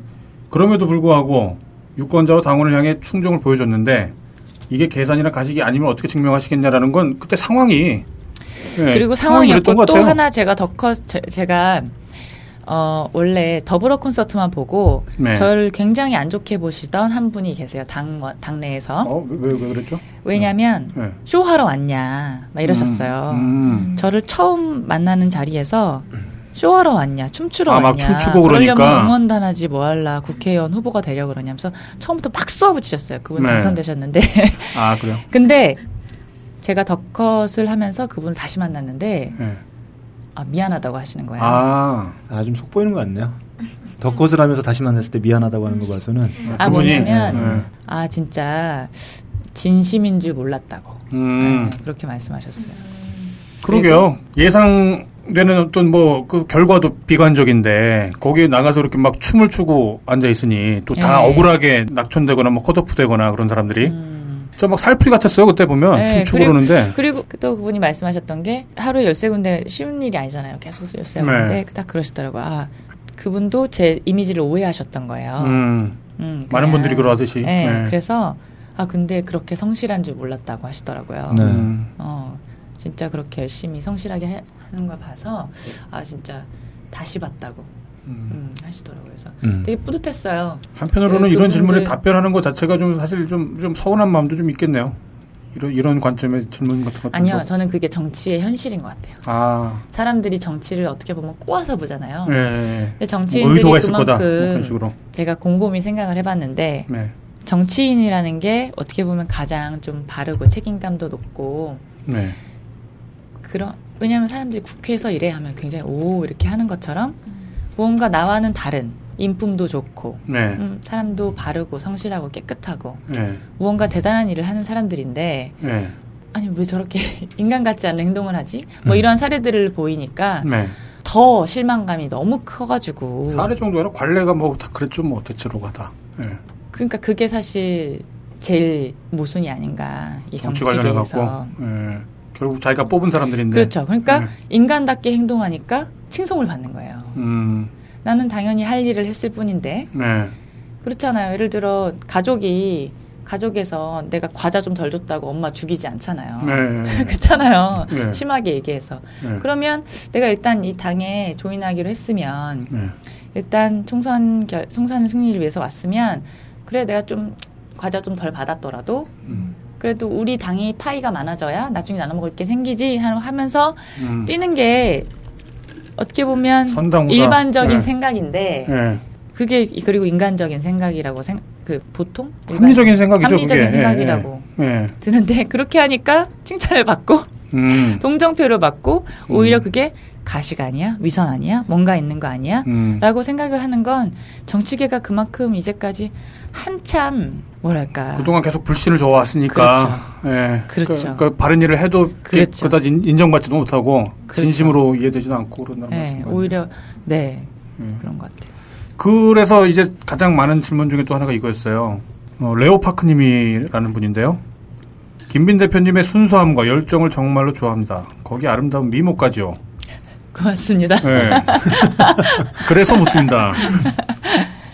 그럼에도 불구하고 유권자와 당원을 향해 충정을 보여줬는데 이게 계산이나 가식이 아니면 어떻게 증명하시겠냐라는 건 그때 상황이 예, 그리고 상황이 상황이었고 것 또. 하나 제가 더커 제- 제가 어 원래 더불어 콘서트만 보고 네. 저를 굉장히 안 좋게 보시던 한 분이 계세요 당 당내에서 어, 왜, 그랬죠? 왜냐하면 예. 쇼하러 왔냐 막 이러셨어요. 음. 저를 처음 만나는 자리에서 쇼하러 왔냐, 춤추러 아, 막 왔냐, 춤추고 그러려면 그러니까. 응원단 하지 뭐 할라, 국회의원 후보가 되려 그러냐면서 처음부터 막 쏘아붙이셨어요. 그분 네. 당선되셨는데. 아, 그래요? 근데 제가 덕컷을 하면서 그분을 다시 만났는데 예. 아, 미안하다고 하시는 거예요. 아, 아, 좀 속보이는 것 같네요. 덧것을 하면서 다시 만났을 때 미안하다고 하는 거 봐서는. 아, 그분이? 뭐냐면 네. 아 진짜 진심인 줄 몰랐다고 음. 네, 그렇게 말씀하셨어요. 그러게요. 예상 되는 어떤 뭐 그 결과도 비관적인데 거기에 나가서 이렇게 막 춤을 추고 앉아 있으니 또다 네. 억울하게 낙천되거나 뭐 컷오프되거나 그런 사람들이 음. 저막 살풀이 같았어요 그때 보면 네, 춤추고 그리고- 그러는데 그리고 또 그분이 말씀하셨던 게 하루에 열세 군데 쉬운 일이 아니잖아요. 계속 열세 군데 네. 딱 그러시더라고요. 아 그분도 제 이미지를 오해하셨던 거예요. 음, 음, 많은 분들이 그러하듯이 네, 네. 그래서 아 근데 그렇게 성실한 줄 몰랐다고 하시더라고요. 네. 음, 어 진짜 그렇게 열심히 성실하게 해- 하는 걸 봐서 아 진짜 다시 봤다고 음. 음, 하시더라고요. 그래서 음. 되게 뿌듯했어요. 한편으로는 그- 이런 질문에 답변하는 것 자체가 좀 사실 좀, 좀 서운한 마음도 좀 있겠네요. 이런, 이런 관점의 질문 같은 것도. 아니요, 저는 그게 정치의 현실인 것 같아요. 아, 사람들이 정치를 어떻게 보면 꼬아서 보잖아요. 예. 예. 근데 뭐 정치인들이 의도가 있을 거다. 뭐 그만큼 식으로. 제가 곰곰이 생각을 해봤는데 네. 정치인이라는 게 어떻게 보면 가장 좀 바르고 책임감도 높고 네. 그런 왜냐하면 사람들이 국회에서 이래 하면 굉장히 오 이렇게 하는 것처럼 무언가 나와는 다른 인품도 좋고 네. 음, 사람도 바르고 성실하고 깨끗하고 네. 무언가 대단한 일을 하는 사람들인데 네. 아니 왜 저렇게 인간 같지 않은 행동을 하지? 뭐 음. 이런 사례들을 보이니까 네. 더 실망감이 너무 커가지고 사례 정도 아니라 관례가 뭐 다 그랬죠 뭐 대체로 가 다. 예. 그러니까 그게 사실 제일 모순이 아닌가 이 정치 관련해 갖고 정치계에서 예. 결국 자기가 뽑은 사람들인데. 그렇죠. 그러니까 네. 인간답게 행동하니까 칭송을 받는 거예요. 음. 나는 당연히 할 일을 했을 뿐인데 네. 그렇잖아요. 예를 들어 가족이 가족에서 내가 과자 좀 덜 줬다고 엄마 죽이지 않잖아요. 네. 그렇잖아요. 네. 심하게 얘기해서. 네. 그러면 내가 일단 이 당에 조인하기로 했으면 네. 일단 총선 결, 총선 승리를 위해서 왔으면 그래 내가 좀 과자 좀 덜 받았더라도 음. 그래도 우리 당이 파이가 많아져야 나중에 나눠 먹을 게 생기지 하- 하면서 음. 뛰는 게 어떻게 보면 선당후사. 일반적인 네. 생각인데 예. 그게 그리고 인간적인 생각이라고 생, 그 보통 합리적인 생각이죠, 합리적인 그게. 생각이라고 예. 예. 드는데 그렇게 하니까 칭찬을 받고 음. 동정표를 받고 오히려 음. 그게 가식 아니야 위선 아니야 뭔가 있는 거 아니야 음. 라고 생각을 하는 건 정치계가 그만큼 이제까지 한참 뭐랄까 그동안 계속 불신을 줘왔으니까. 예. 그렇죠. 그, 그 바른 일을 해도 그렇죠. 그다지 인- 인정받지도 못하고 그렇죠. 진심으로 이해되지도 않고 그런다는 네, 말씀. 오히려 네 예. 그런 것 같아요. 그래서 이제 가장 많은 질문 중에 또 하나가 이거였어요. 어, 레오파크님이라는 분인데요. 김빈 대표님의 순수함과 열정을 정말로 좋아합니다. 거기 아름다운 미모까지요. 고맙습니다. 네. 그래서 묻습니다.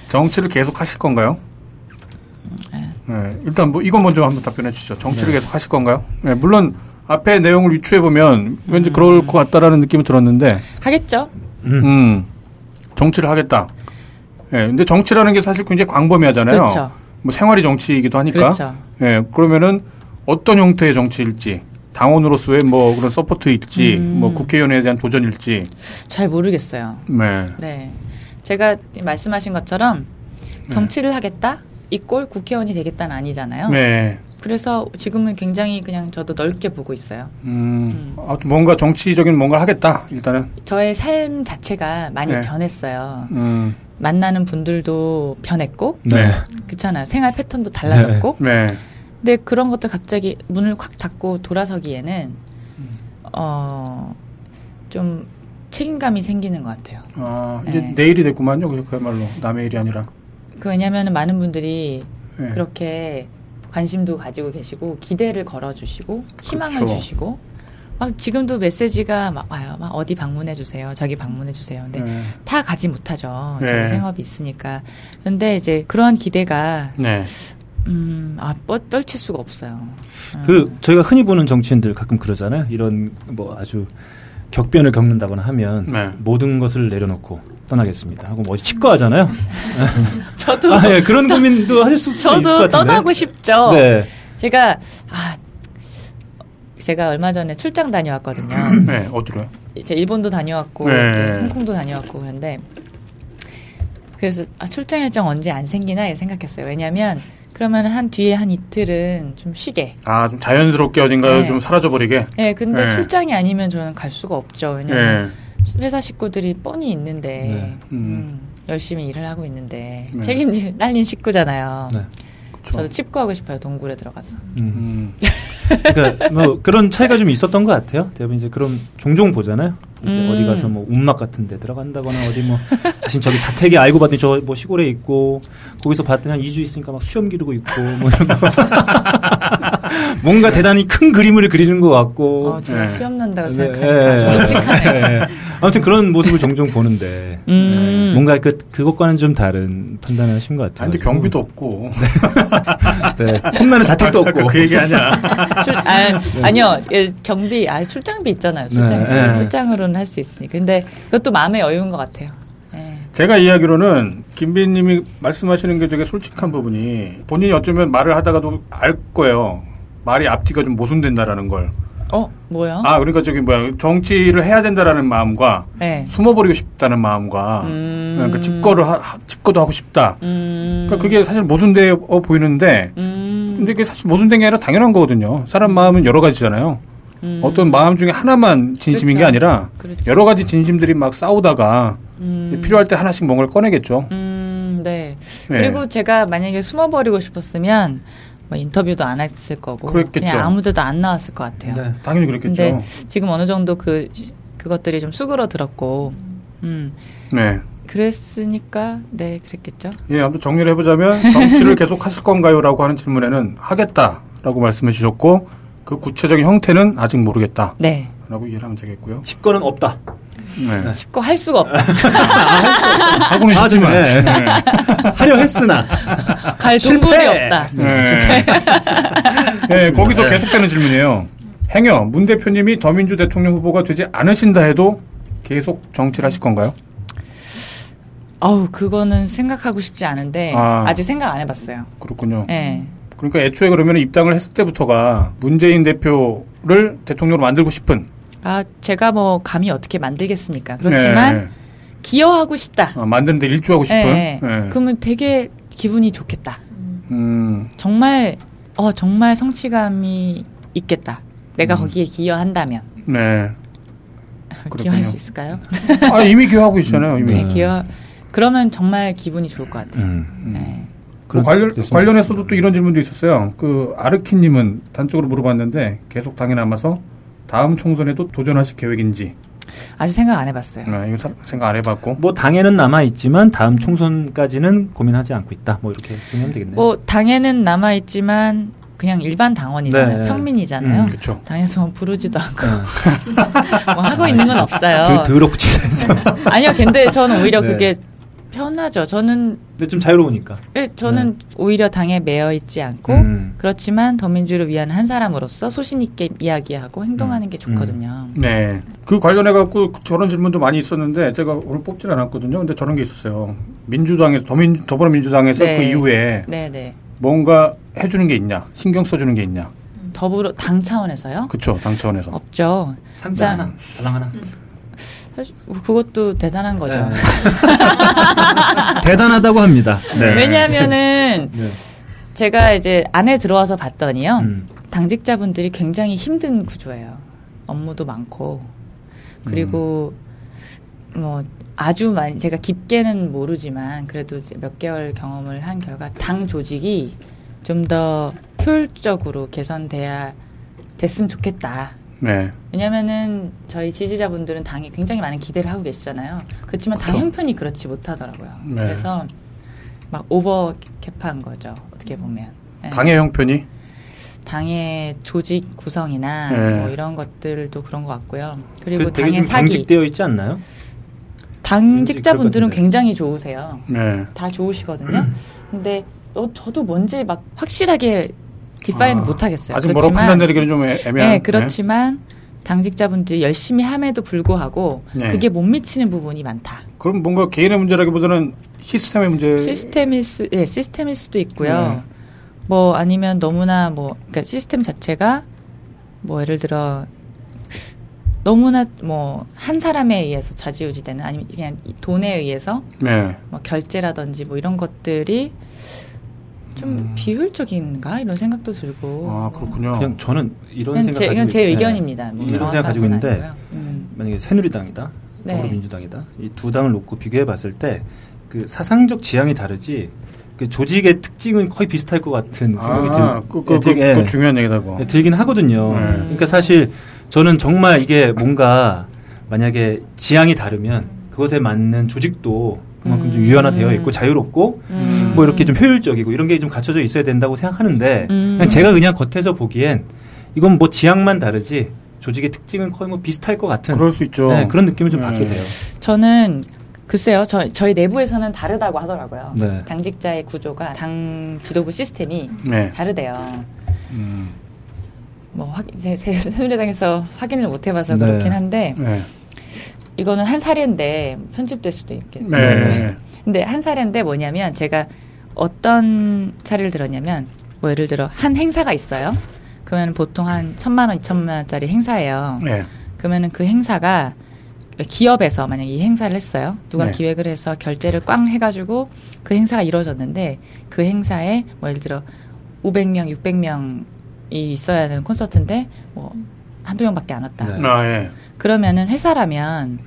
정치를 계속 하실 건가요? 네. 일단 뭐 이건 먼저 한번 답변해 주시죠. 정치를 네. 계속 하실 건가요? 네, 물론 앞에 내용을 유추해 보면 왠지 그럴 것 같다라는 느낌이 들었는데, 하겠죠. 음. 음, 정치를 하겠다. 예, 근데 정치라는 게 사실 굉장히 광범위하잖아요. 그렇죠. 뭐 생활이 정치이기도 하니까. 그렇죠. 예, 그러면은 어떤 형태의 정치일지, 당원으로서의 뭐 그런 서포트일지, 음. 뭐 국회의원에 대한 도전일지. 잘 모르겠어요. 네. 네. 제가 말씀하신 것처럼 정치를 하겠다? 이꼴 국회의원이 되겠다는 아니잖아요. 네. 그래서 지금은 굉장히 그냥 저도 넓게 보고 있어요. 음, 아무튼 뭔가 정치적인 뭔가를 하겠다, 일단은. 저의 삶 자체가 많이 네. 변했어요. 음, 만나는 분들도 변했고, 네. 그렇잖아요. 생활 패턴도 달라졌고. 네. 근데 그런 것들 갑자기 문을 콱 닫고 돌아서기에는 어, 좀 책임감이 생기는 것 같아요. 아, 이제 네. 내일이 됐구만요. 그야말로 남의 일이 아니라. 그 왜냐하면 많은 분들이 네. 그렇게 관심도 가지고 계시고 기대를 걸어주시고 희망을 그렇죠. 주시고 막 지금도 메시지가 막 와요. 막 어디 방문해 주세요. 저기 방문해 주세요. 근데 네. 다 가지 못하죠. 네. 저희 생업이 있으니까. 근데 이제 그런 기대가 네. 음, 아, 뻗, 떨칠 수가 없어요. 음. 그 저희가 흔히 보는 정치인들 가끔 그러잖아요. 이런 뭐 아주 격변을 겪는다거나 하면 네. 모든 것을 내려놓고 떠나겠습니다. 하고 뭐 치과하잖아요. 저도 아, 예, 그런 고민도 하실 수 있을 것 저도 같은데. 떠나고 싶죠. 네. 제가 아 제가 얼마 전에 출장 다녀왔거든요. 네, 어디로요? 이제 일본도 다녀왔고 네. 홍콩도 다녀왔고 그런데 그래서 아, 출장 일정 언제 안 생기나 이렇게 생각했어요. 왜냐하면 그러면 한 뒤에 한 이틀은 좀 쉬게. 아, 좀 자연스럽게 어딘가요? 네. 좀 사라져버리게? 예, 근데 네. 출장이 아니면 저는 갈 수가 없죠. 왜냐면 네. 회사 식구들이 뻔히 있는데 네. 음. 음, 열심히 일을 하고 있는데 네. 책임질 딸린 식구잖아요. 네. 저도 칩구하고 싶어요. 동굴에 들어가서. 음. 음. 그러니까 뭐 그런 차이가 좀 있었던 것 같아요. 대부분 이제 그런 종종 보잖아요. 이제 음. 어디 가서 뭐 운막 같은 데 들어간다거나 어디 뭐 자신 저기 자택에 알고 봤더니 저 뭐 시골에 있고 거기서 봤더니 한 2주 있으니까 막 수염 기르고 있고 뭐 이런 거. 뭔가 대단히 큰 그림을 그리는 것 같고. 어, 제가 네. 수염 난다고 네, 생각하니까 좀 끔찍하네요. 네. 아무튼 그런 모습을 종종 보는데 음. 네. 뭔가 그 그것과는 좀 다른 판단을 하신 것 같아요. 아니, 근데 경비도 없고. 네. 홈나는 자택도 없고. 그 얘기 하냐. 출, 아, 아니요 예, 경비 아 출장비 있잖아요 출장 네, 네. 출장으로는 할 수 있으니까 근데 그것도 마음의 여유인 것 같아요. 예. 제가 이야기로는 김비님이 말씀하시는 게 되게 솔직한 부분이 본인이 어쩌면 말을 하다가도 알 거예요. 말이 앞뒤가 좀 모순된다라는 걸. 어 뭐야? 아, 그러니까 저기 뭐야. 정치를 해야 된다라는 마음과 네. 숨어버리고 싶다는 마음과 음. 그러니까 집거를 하, 하- 집거도 하고 싶다. 음. 그러니까 그게 사실 모순되어 보이는데 음. 근데 그게 사실 모순된 게 아니라 당연한 거거든요. 사람 마음은 여러 가지잖아요. 음. 어떤 마음 중에 하나만 진심인 게 그렇죠. 아니라 그렇죠. 여러 가지 진심들이 막 싸우다가 음. 필요할 때 하나씩 뭔가를 꺼내겠죠. 음, 네. 네. 그리고 제가 만약에 숨어버리고 싶었으면 뭐 인터뷰도 안 했을 거고 그랬겠죠. 그냥 아무데도 안 나왔을 것 같아요. 네. 당연히 그렇겠죠. 근데 지금 어느 정도 그 그것들이 좀 수그러들었고, 음, 네. 그랬으니까 네 그랬겠죠. 예, 아무튼 정리를 해보자면 정치를 계속 하실 건가요?라고 하는 질문에는 하겠다라고 말씀해 주셨고 그 구체적인 형태는 아직 모르겠다라고 네. 이해하면 되겠고요. 집거는 없다. 네. 쉽고 할 수가 없다. 하고는 아, 싶지만. 네. 네. 하려 했으나 갈 동굴이! 없다. 네. 네, 거기서 계속되는 질문이에요. 행여 문 대표님이 더민주 대통령 후보가 되지 않으신다 해도 계속 정치를 하실 건가요? 아우 그거는 생각하고 싶지 않은데 아. 아. 직 생각 안 해봤어요. 그렇군요. 네. 그러니까 애초에 그러면 입당을 했을 때부터가 문재인 대표를 대통령으로 만들고 싶은. 아 제가 뭐 감히 어떻게 만들겠습니까? 그렇지만 네. 기여하고 싶다. 아, 만드는데 일조하고 싶은. 네. 네. 그러면 되게 기분이 좋겠다. 음, 정말 어 정말 성취감이 있겠다. 내가 음. 거기에 기여한다면 네. 기여할 수 있을까요? 아, 이미 기여하고 있잖아요, 이미. 네, 기여. 그러면 정말 기분이 좋을 것 같아요. 음. 네. 그 그런- 관련. 관련해서도 또 이런 질문도 있었어요. 그, 아르키님은 단적으로 물어봤는데, 계속 당에 남아서 다음 총선에도 도전하실 계획인지, 아직 생각 안 해봤어요. 아, 이거 사- 생각 안 해봤고. 뭐 당에는 남아 있지만 다음 총선까지는 고민하지 않고 있다. 뭐 이렇게 정리하면 되겠네요. 뭐 당에는 남아 있지만 그냥 일반 당원이잖아요. 네. 평민이잖아요. 음, 그쵸. 당에서 뭐 부르지도 않고 어. 뭐 하고 있는 건 없어요. 드, 더럽고 치면서. 아니요, 근데 저는 오히려 네. 그게 편하죠. 저는 근데 좀 자유로우니까. 예, 저는 오히려 당에 매여 있지 않고 음. 그렇지만 더민주를 위한 한 사람으로서 소신 있게 이야기하고 행동하는 음. 게 좋거든요. 네. 그 관련해 갖고 저런 질문도 많이 있었는데 제가 오늘 뽑질 않았거든요. 근데 저런 게 있었어요. 민주당에서 더민 더불어민주당에서 네. 그 이후에 네, 네. 뭔가 해주는 게 있냐, 신경 써주는 게 있냐. 더불어 당 차원에서요? 그쵸, 당 차원에서. 없죠. 상자 자, 하나, 달랑 하나. 사실 그것도 대단한 거죠. 네. 대단하다고 합니다. 네. 왜냐하면은 네. 제가 이제 안에 들어와서 봤더니요. 음. 당직자분들이 굉장히 힘든 구조예요. 업무도 많고 그리고 뭐 아주 많이 제가 깊게는 모르지만 그래도 이제 몇 개월 경험을 한 결과 당 조직이 좀 더 효율적으로 개선돼야 됐으면 좋겠다. 네. 왜냐면은 저희 지지자분들은 당에 굉장히 많은 기대를 하고 계시잖아요. 그렇지만 당 그쵸. 형편이 그렇지 못하더라고요. 네. 그래서 막 오버 캡한 거죠. 어떻게 보면. 네. 당의 형편이 당의 조직 구성이나 네. 뭐 이런 것들도 그런 것 같고요. 그리고 그 당의 좀 사기. 경직되어 있지 않나요? 당직자분들은. 굉장히 좋으세요. 네. 다 좋으시거든요. 근데 어, 저도 뭔지 막 확실하게 디파인 아, 못 하겠어요. 아직 뭐라고 판단 내리기는 좀 애- 애매한. 네, 그렇지만 당직자분들이 열심히 함에도 불구하고 네. 그게 못 미치는 부분이 많다. 그럼 뭔가 개인의 문제라기보다는 시스템의 문제. 시스템일 수, 예, 시스템일 수도 있고요. 네. 뭐 아니면 너무나 뭐, 그러니까 시스템 자체가 뭐 예를 들어 너무나 뭐 한 사람에 의해서 좌지우지되는 아니면 그냥 이 돈에 의해서 네. 뭐 결제라든지 뭐 이런 것들이 좀 음. 비효율적인가 이런 생각도 들고. 아 그렇군요. 그냥 저는 이런 생각 제, 가지고 이건 제 있- 네. 의견입니다. 뭐 이런 생각 가지고 있는데. 음. 만약에 새누리당이다, 네. 더불어민주당이다 이 두 당을 놓고 비교해 봤을 때 그 사상적 지향이 다르지 그 조직의 특징은 거의 비슷할 것 같은 생각이 아, 들, 그, 그, 그, 되게- 그거 중요한 얘기다고. 네, 들긴 하거든요. 네. 그러니까 사실 저는 정말 이게 뭔가 만약에 지향이 다르면 그것에 맞는 조직도 그만큼 좀 음. 유연화되어 있고 자유롭고 음. 뭐 이렇게 좀 효율적이고 이런 게 좀 갖춰져 있어야 된다고 생각하는데 음. 그냥 제가 그냥 겉에서 보기엔 이건 뭐 지향만 다르지 조직의 특징은 거의 뭐 비슷할 것 같은 그럴 수 있죠. 네, 그런 느낌을 좀 네. 받게 돼요. 저는 글쎄요, 저, 저희 내부에서는 다르다고 하더라고요. 네. 당직자의 구조가 당 지도부 시스템이 네. 다르대요. 음. 뭐 확, 제, 제 새누리당에서 확인을 못 해봐서 네. 그렇긴 한데 네. 이거는 한 사례인데 편집될 수도 있겠네요. 네. 근데 한 사례인데 뭐냐면 제가 어떤 사례를 들었냐면 뭐 예를 들어 한 행사가 있어요. 그러면 보통 한 천만 원, 이천만 원짜리 행사예요. 네. 그러면은 그 행사가 기업에서 만약에 이 행사를 했어요. 누가 네. 기획을 해서 결제를 꽝 해가지고 그 행사가 이루어졌는데 그 행사에 뭐 예를 들어 500명, 600명이 있어야 하는 콘서트인데 뭐 한두 명밖에 안 왔다. 네. 아, 예. 그러면은 회사라면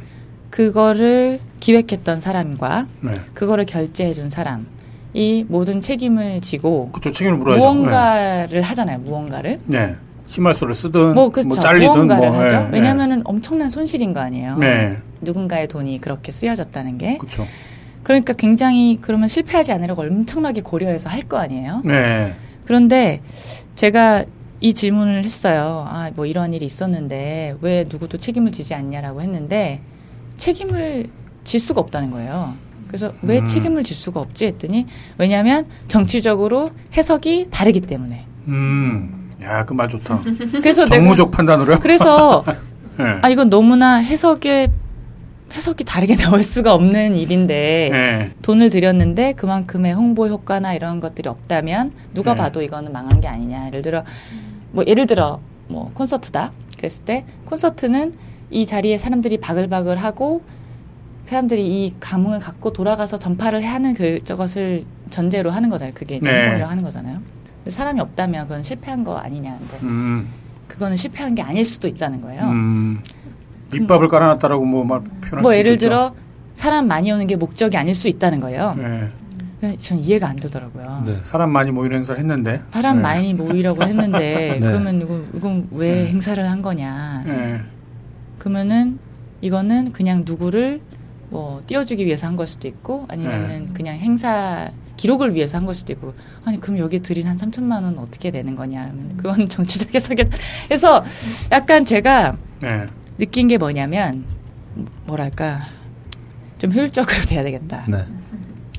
그거를 기획했던 사람과 네. 그거를 결제해준 사람 이 모든 책임을 지고 그쵸, 책임을 물어야죠. 무언가를 하잖아요. 무언가를. 네. 심할수를 쓰든, 뭐 그렇죠. 잘리든, 무언가를 뭐. 하죠. 예, 왜냐하면은 엄청난 손실인 거 아니에요. 예. 네. 누군가의 돈이 그렇게 쓰여졌다는 게. 그쵸. 그러니까 굉장히 그러면 실패하지 않으려고 엄청나게 고려해서 할 거 아니에요. 네. 그런데 제가 이 질문을 했어요. 아, 뭐 이런 일이 있었는데 왜 누구도 책임을 지지 않냐라고 했는데 책임을 질 수가 없다는 거예요. 그래서 왜 음. 책임을 질 수가 없지 했더니 왜냐하면 정치적으로 해석이 다르기 때문에. 음. 야, 그 말 좋다. 그래서 정무적 판단으로요? 그래서 네. 아 이건 너무나 해석에 해석이 다르게 나올 수가 없는 일인데 네. 돈을 들였는데 그만큼의 홍보 효과나 이런 것들이 없다면 누가 네. 봐도 이거는 망한 게 아니냐. 예를 들어 뭐 예를 들어 뭐 콘서트다. 그랬을 때 콘서트는 이 자리에 사람들이 바글바글 하고 사람들이 이 감흥을 갖고 돌아가서 전파를 하는 그 저것을 전제로 하는 거잖아요. 그게 이제 네. 홍보라고 하는 거잖아요. 근데 사람이 없다면 그건 실패한 거 아니냐. 근데 음. 그거는 실패한 게 아닐 수도 있다는 거예요. 음. 밑밥을 깔아놨다라고 뭐말 표현할 뭐수 예를 있겠죠. 들어 사람 많이 오는 게 목적이 아닐 수 있다는 거예요. 네. 그래서 전 이해가 안 되더라고요. 네. 사람 많이 모이는 행사를 했는데. 사람 네. 많이 모이라고 했는데 네. 그러면 이거 이건 왜 네. 행사를 한 거냐? 네. 그러면은 이거는 그냥 누구를 뭐 띄워주기 위해서 한 걸 수도 있고 아니면은 네. 그냥 행사 기록을 위해서 한 걸 수도 있고 아니 그럼 여기 들인 한 3천만 원 어떻게 되는 거냐? 하면 그건 정치적 해석이 그래서 약간 제가 네. 느낀 게 뭐냐면 뭐랄까 좀 효율적으로 돼야 되겠다. 네.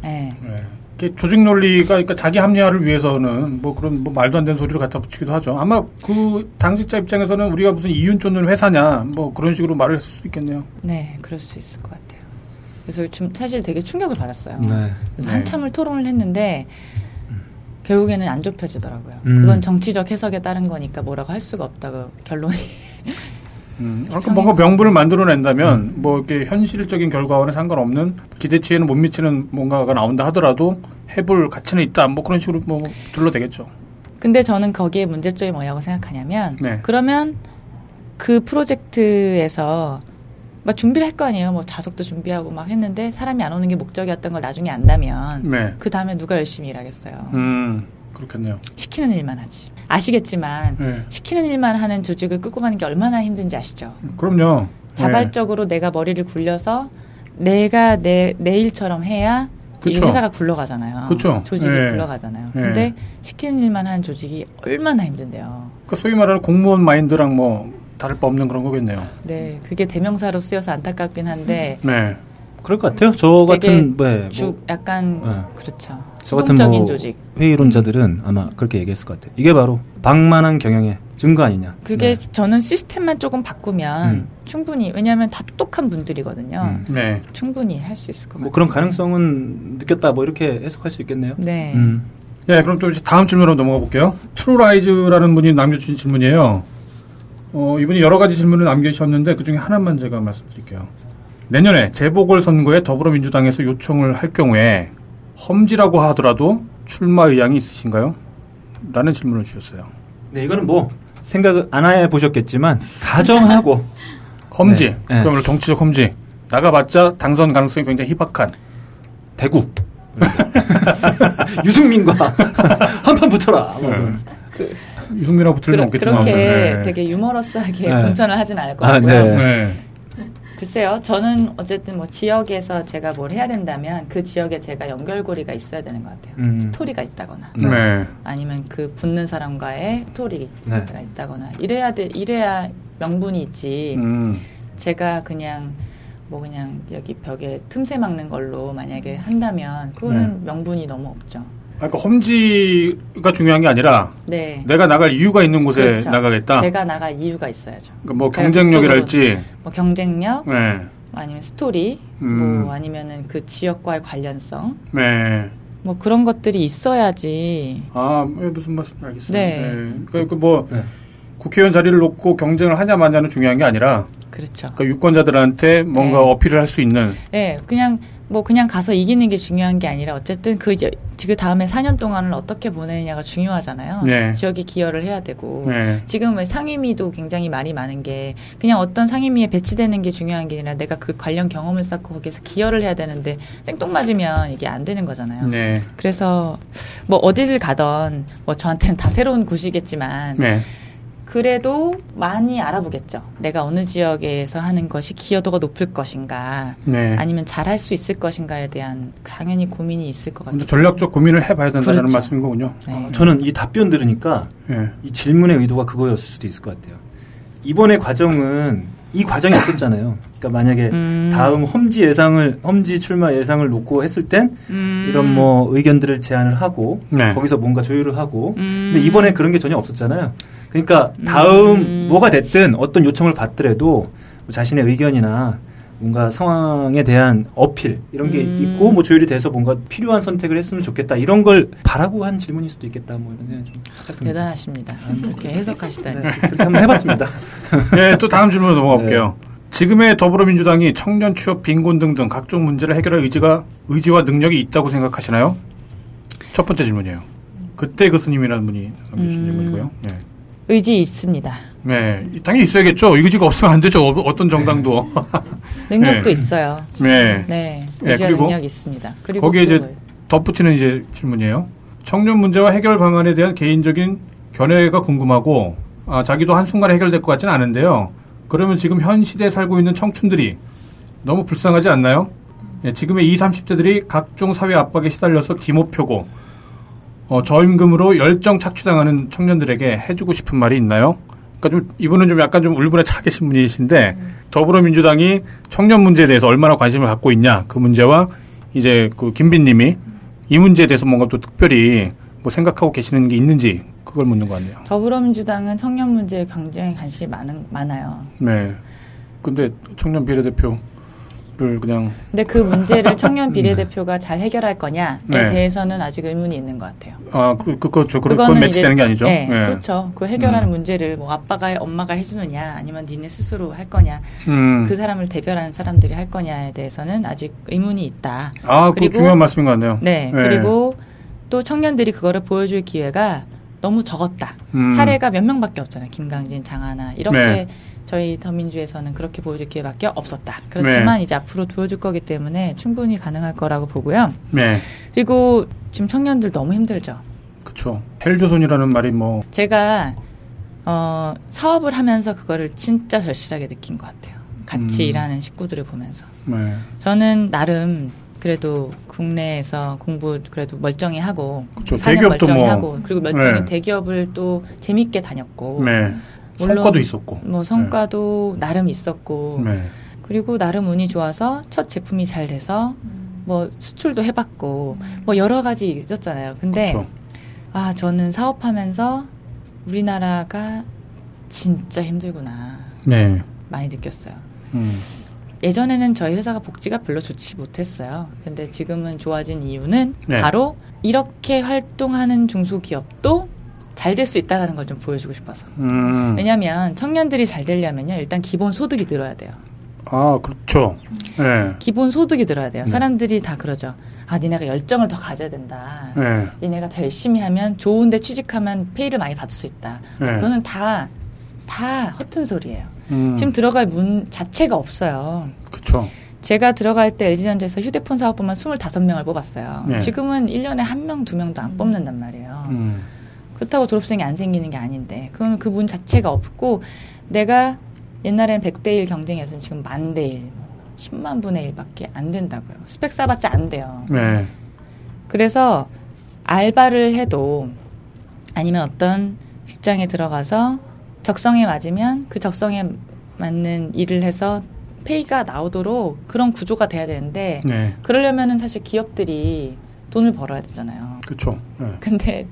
네. 네. 이렇게 조직 논리가 그러니까 자기 합리화를 위해서는 뭐 그런 뭐 말도 안 되는 소리를 갖다 붙이기도 하죠. 아마 그 당직자 입장에서는 우리가 무슨 이윤 쫓는 회사냐 뭐 그런 식으로 말을 했을 수 있겠네요. 네, 그럴 수 있을 것 같아요. 그래서 좀 사실 되게 충격을 받았어요. 네. 그래서 네. 한참을 토론을 했는데 결국에는 안 좁혀지더라고요. 음. 그건 정치적 해석에 따른 거니까 뭐라고 할 수가 없다고 결론이. 음, 그러니까 뭔가 명분을 만들어낸다면 음. 뭐 이렇게 현실적인 결과와는 상관없는 기대치에는 못 미치는 뭔가가 나온다 하더라도 해볼 가치는 있다. 뭐 그런 식으로 뭐 둘러대겠죠. 근데 저는 거기에 문제점이 뭐냐고 생각하냐면 네. 그러면 그 프로젝트에서 막 준비를 할 거 아니에요. 뭐 자석도 준비하고 막 했는데 사람이 안 오는 게 목적이었던 걸 나중에 안다면 네. 그 다음에 누가 열심히 일하겠어요. 음, 그렇겠네요. 시키는 일만 하지. 아시겠지만 네. 시키는 일만 하는 조직을 끌고 가는 게 얼마나 힘든지 아시죠? 그럼요. 자발적으로 내가 머리를 굴려서 내가 내, 내 일처럼 해야 이 그쵸. 회사가 굴러가잖아요. 그쵸. 조직이 네. 굴러가잖아요. 네. 근데 시키는 일만 하는 조직이 얼마나 힘든데요. 그 소위 말하는 공무원 마인드랑 뭐 다를 바 없는 그런 거겠네요. 네, 그게 대명사로 쓰여서 안타깝긴 한데 네. 그럴 것 같아요. 저 같은 네, 주 뭐, 약간 네. 그렇죠. 저 같은 뭐 조직. 회의론자들은 아마 그렇게 얘기했을 것 같아요. 이게 바로 방만한 경영의 증거 아니냐. 그게 네. 저는 시스템만 조금 바꾸면 음. 충분히 왜냐하면 다 똑똑한 분들이거든요. 음. 네. 충분히 할 수 있을 것 같아요. 뭐 그런 가능성은 느꼈다. 뭐 이렇게 해석할 수 있겠네요. 네. 음. 예, 그럼 또 이제 다음 질문으로 넘어가 볼게요. True Lies라는 분이 남겨주신 질문이에요. 어, 이분이 여러 가지 질문을 남겨주셨는데 그 중에 하나만 제가 말씀드릴게요. 내년에 재보궐선거에 더불어민주당에서 요청을 할 경우에 험지라고 하더라도 출마 의향이 있으신가요? 라는 질문을 주셨어요. 네, 이거는 뭐 생각을 안 해 보셨겠지만 가정하고 험지. 네, 네. 그야말로 정치적 험지. 나가봤자 당선 가능성이 굉장히 희박한. 대구 유승민과 한판 붙어라. 뭐 네. 그런. 유승민하고 붙을 일은 그러, 없겠지만. 그렇게 네. 되게 유머러스하게 네. 공천을 하진 않을 것 아, 같고요. 네. 네. 글쎄요, 저는 어쨌든 뭐 지역에서 제가 뭘 해야 된다면 그 지역에 제가 연결고리가 있어야 되는 것 같아요. 음. 스토리가 있다거나 네. 아니면 그 붙는 사람과의 스토리가 네. 있다거나 이래야 돼, 이래야 명분이 있지. 음. 제가 그냥 뭐 그냥 여기 벽에 틈새 막는 걸로 만약에 한다면 그거는 명분이 너무 없죠. 아, 그러니까 험지가 중요한 게 아니라 네. 내가 나갈 이유가 있는 곳에 그렇죠. 나가겠다. 제가 나갈 이유가 있어야죠. 그러니까 뭐 경쟁력이랄지. 뭐 경쟁력, 네. 아니면 스토리, 음. 뭐 아니면은 그 지역과의 관련성, 네. 뭐 그런 것들이 있어야지. 아, 예, 무슨 말씀 알겠습니다. 네. 그, 그 뭐, 네. 국회의원 자리를 놓고 경쟁을 하냐 마냐는 중요한 게 아니라, 그렇죠. 그러니까 유권자들한테 뭔가 네. 어필을 할 수 있는, 예, 그냥 뭐 그냥 가서 이기는 게 중요한 게 아니라 어쨌든 그 이제 그 다음에 4년 동안을 어떻게 보내느냐가 중요하잖아요. 네. 지역에 기여를 해야 되고. 네. 지금 왜 상임위도 굉장히 말이 많은 게 그냥 어떤 상임위에 배치되는 게 중요한 게 아니라 내가 그 관련 경험을 쌓고 거기서 기여를 해야 되는데 생뚱맞으면 이게 안 되는 거잖아요. 네. 그래서 뭐 어디를 가던 뭐 저한테는 다 새로운 곳이겠지만 네. 그래도 많이 알아보겠죠. 내가 어느 지역에서 하는 것이 기여도가 높을 것인가 네. 아니면 잘할 수 있을 것인가에 대한 당연히 고민이 있을 것 같아요. 전략적 고민을 해봐야 된다는 그렇죠. 말씀인 거군요. 네. 저는 이 답변 들으니까 예. 이 질문의 의도가 그거였을 수도 있을 것 같아요. 이번의 과정은 이 과정이 없었잖아요. 그러니까 만약에 음. 다음 험지 예상을 험지 출마 예상을 놓고 했을 땐 음. 이런 뭐 의견들을 제안을 하고 네. 거기서 뭔가 조율을 하고 음. 근데 이번에 그런 게 전혀 없었잖아요. 그러니까 다음 음. 뭐가 됐든 어떤 요청을 받더라도 자신의 의견이나 뭔가 상황에 대한 어필 이런 게 음. 있고 뭐 조율이 돼서 뭔가 필요한 선택을 했으면 좋겠다 이런 걸 바라고 한 질문일 수도 있겠다 뭐 이런 생각이 좀 살짝 듭니다. 대단하십니다. 이렇게 해석하시다니. 네, 그렇게 한번 해봤습니다. 네, 또 다음 질문으로 넘어가 네. 지금의 더불어민주당이 청년 취업, 빈곤 등등 각종 문제를 해결할 의지가 의지와 능력이 있다고 생각하시나요? 첫 번째 질문이에요. 그때 교수님이라는 분이 남겨주신 음. 질문이고요. 네. 의지 있습니다. 네, 당연히 있어야겠죠. 의지가 없으면 안 되죠. 어- 어떤 정당도. 능력도 네. 있어요. 네. 네, 네, 그리고 능력이 있습니다. 그리고 거기에 또 이제 덧붙이는 이제 질문이에요. 청년 문제와 해결 방안에 대한 개인적인 견해가 궁금하고 아, 자기도 한순간에 해결될 것 같지는 않은데요. 그러면 지금 현 시대에 살고 있는 청춘들이 너무 불쌍하지 않나요? 예, 지금의 20, 30대들이 각종 사회 압박에 시달려서 기모표고 어, 저임금으로 열정 착취당하는 청년들에게 해주고 싶은 말이 있나요? 그러니까 좀 이분은 좀 약간 좀 울분에 차 계신 분이신데 더불어민주당이 청년 문제에 대해서 얼마나 관심을 갖고 있냐 그 문제와 이제 그 김빈님이 이 문제에 대해서 뭔가 또 특별히 뭐 생각하고 계시는 게 있는지 그걸 묻는 것 같네요. 더불어민주당은 청년 문제에 굉장히 관심이 많은, 많아요. 네. 근데 청년 비례대표 를 그냥 근데 그 문제를 청년 비례대표가 잘 해결할 거냐에 네. 대해서는 아직 의문이 있는 것 같아요. 아, 그, 그, 그렇죠. 그건 그거는 매치되는 게 아니죠. 네, 예. 그렇죠. 그 해결하는 음. 문제를 뭐 아빠가 엄마가 해주느냐 아니면 니네 스스로 할 거냐 음. 그 사람을 대변하는 사람들이 할 거냐에 대해서는 아직 의문이 있다. 아, 그 중요한 말씀인 것 같네요. 네, 예. 그리고 또 청년들이 그거를 보여줄 기회가 너무 적었다. 음. 사례가 몇 명밖에 없잖아요. 김강진, 장하나 이렇게 네. 저희 더민주에서는 그렇게 보여줄 기회밖에 없었다. 그렇지만 네. 이제 앞으로 보여줄 거기 때문에 충분히 가능할 거라고 보고요. 네. 그리고 지금 청년들 너무 힘들죠. 그쵸. 헬조선이라는 말이 뭐, 제가 어, 사업을 하면서 그거를 진짜 절실하게 느낀 것 같아요. 같이 음. 일하는 식구들을 보면서. 네. 저는 나름 그래도 국내에서 공부 그래도 멀쩡히 하고. 사년 대기업도 멀쩡히 뭐, 하고 그리고 멀쩡히 네. 대기업을 또 재밌게 다녔고 네. 물론 성과도 있었고. 뭐 성과도 나름 있었고 네. 그리고 나름 운이 좋아서 첫 제품이 잘 돼서 뭐 수출도 해봤고 뭐 여러 가지 있었잖아요. 근데 그쵸. 아 저는 사업하면서 우리나라가 진짜 힘들구나 네. 많이 느꼈어요. 음. 예전에는 저희 회사가 복지가 별로 좋지 못했어요. 근데 지금은 좋아진 이유는 네. 바로 이렇게 활동하는 중소기업도 잘 될 수 있다는 걸 좀 보여주고 싶어서. 음. 왜냐하면 청년들이 잘 되려면요, 일단 기본 소득이 늘어야 돼요. 아, 그렇죠. 네. 기본 소득이 늘어야 돼요. 네. 사람들이 다 그러죠. 아, 니네가 열정을 더 가져야 된다. 네. 니네가 더 열심히 하면 좋은데 취직하면 페이를 많이 받을 수 있다. 네. 그거는 다, 다 허튼 소리예요. 음. 지금 들어갈 문 자체가 없어요. 그쵸. 제가 들어갈 때 LG전자에서 휴대폰 사업부만 25명을 뽑았어요. 네. 지금은 1년에 한 명, 두 명도 안 뽑는단 말이에요. 음. 그렇다고 졸업생이 안 생기는 게 아닌데, 그건 그문 자체가 없고, 내가 옛날에는 100대 1 경쟁이었으면 지금 만 대 1, 10만 분의 1밖에 안 된다고요. 스펙 쌓아봤자 안 돼요. 네. 그래서 알바를 해도 아니면 어떤 직장에 들어가서 적성에 맞으면 그 적성에 맞는 일을 해서 페이가 나오도록 그런 구조가 돼야 되는데 네. 그러려면은 사실 기업들이 돈을 벌어야 되잖아요. 그쵸. 네. 근데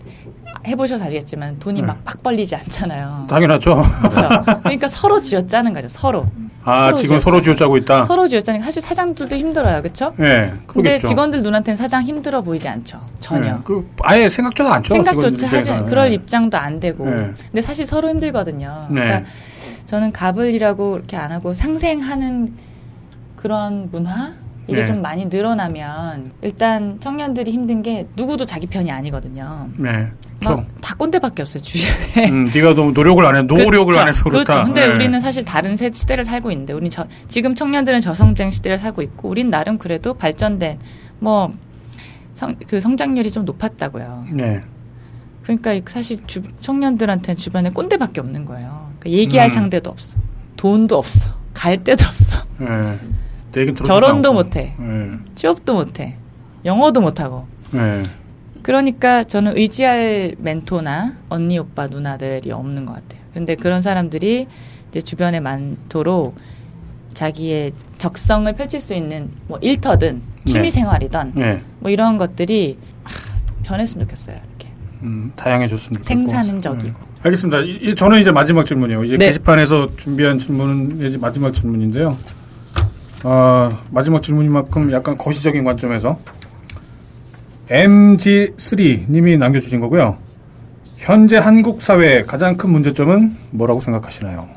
해보셔서 아시겠지만 돈이 네. 막팍 벌리지 않잖아요. 당연하죠. 그렇죠? 그러니까 서로 쥐어짜는 거죠. 서로. 아, 서로 지금 쥐어짜. 서로 쥐어짜고 있다? 서로 쥐어짜니까 사실 사장들도 힘들어요. 그렇죠? 네. 그러겠죠. 직원들 눈한테는 사장 힘들어 보이지 않죠. 전혀. 네. 그, 아예 생각조차 않죠. 생각조차 하지 입장에서는. 그럴 네. 입장도 안 되고 네. 근데 사실 서로 힘들거든요. 네. 그러니까 저는 갑을이라고 이렇게 안 하고 상생하는 그런 문화 이게 네. 좀 많이 늘어나면 일단 청년들이 힘든 게 누구도 자기 편이 아니거든요. 네. 그쵸. 막다 꼰대밖에 없어요 주변에. 음, 네가 너무 노력을 안 해, 노력을 그렇죠. 안 해서 그렇다. 그렇죠. 근데 네. 우리는 사실 다른 세- 시대를 살고 있는데, 우리 저, 지금 청년들은 저성장 시대를 살고 있고, 우린 나름 그래도 발전된 뭐 성, 그 성장률이 좀 높았다고요. 네. 그러니까 사실 주, 청년들한테는 주변에 꼰대밖에 없는 거예요. 그러니까 얘기할 음. 상대도 없어. 돈도 없어. 갈 데도 없어. 네. 내 결혼도. 못해. 네. 취업도 못해. 영어도 못하고. 네. 그러니까 저는 의지할 멘토나 언니, 오빠, 누나들이 없는 것 같아요. 근데 그런 사람들이 이제 주변에 많도록 자기의 적성을 펼칠 수 있는 뭐 일터든 취미 네. 생활이든 네. 뭐 이런 것들이 하, 변했으면 좋겠어요. 이렇게 음, 다양해졌으면 좋겠고. 생산적이고. 네. 알겠습니다. 이, 이- 저는 이제 마지막 질문이에요. 이제 네. 게시판에서 준비한 질문은 이제 마지막 질문인데요. 아, 마지막 질문이만큼 약간 거시적인 관점에서 MG3님이 남겨주신 거고요. 현재 한국 사회의 가장 큰 문제점은 뭐라고 생각하시나요?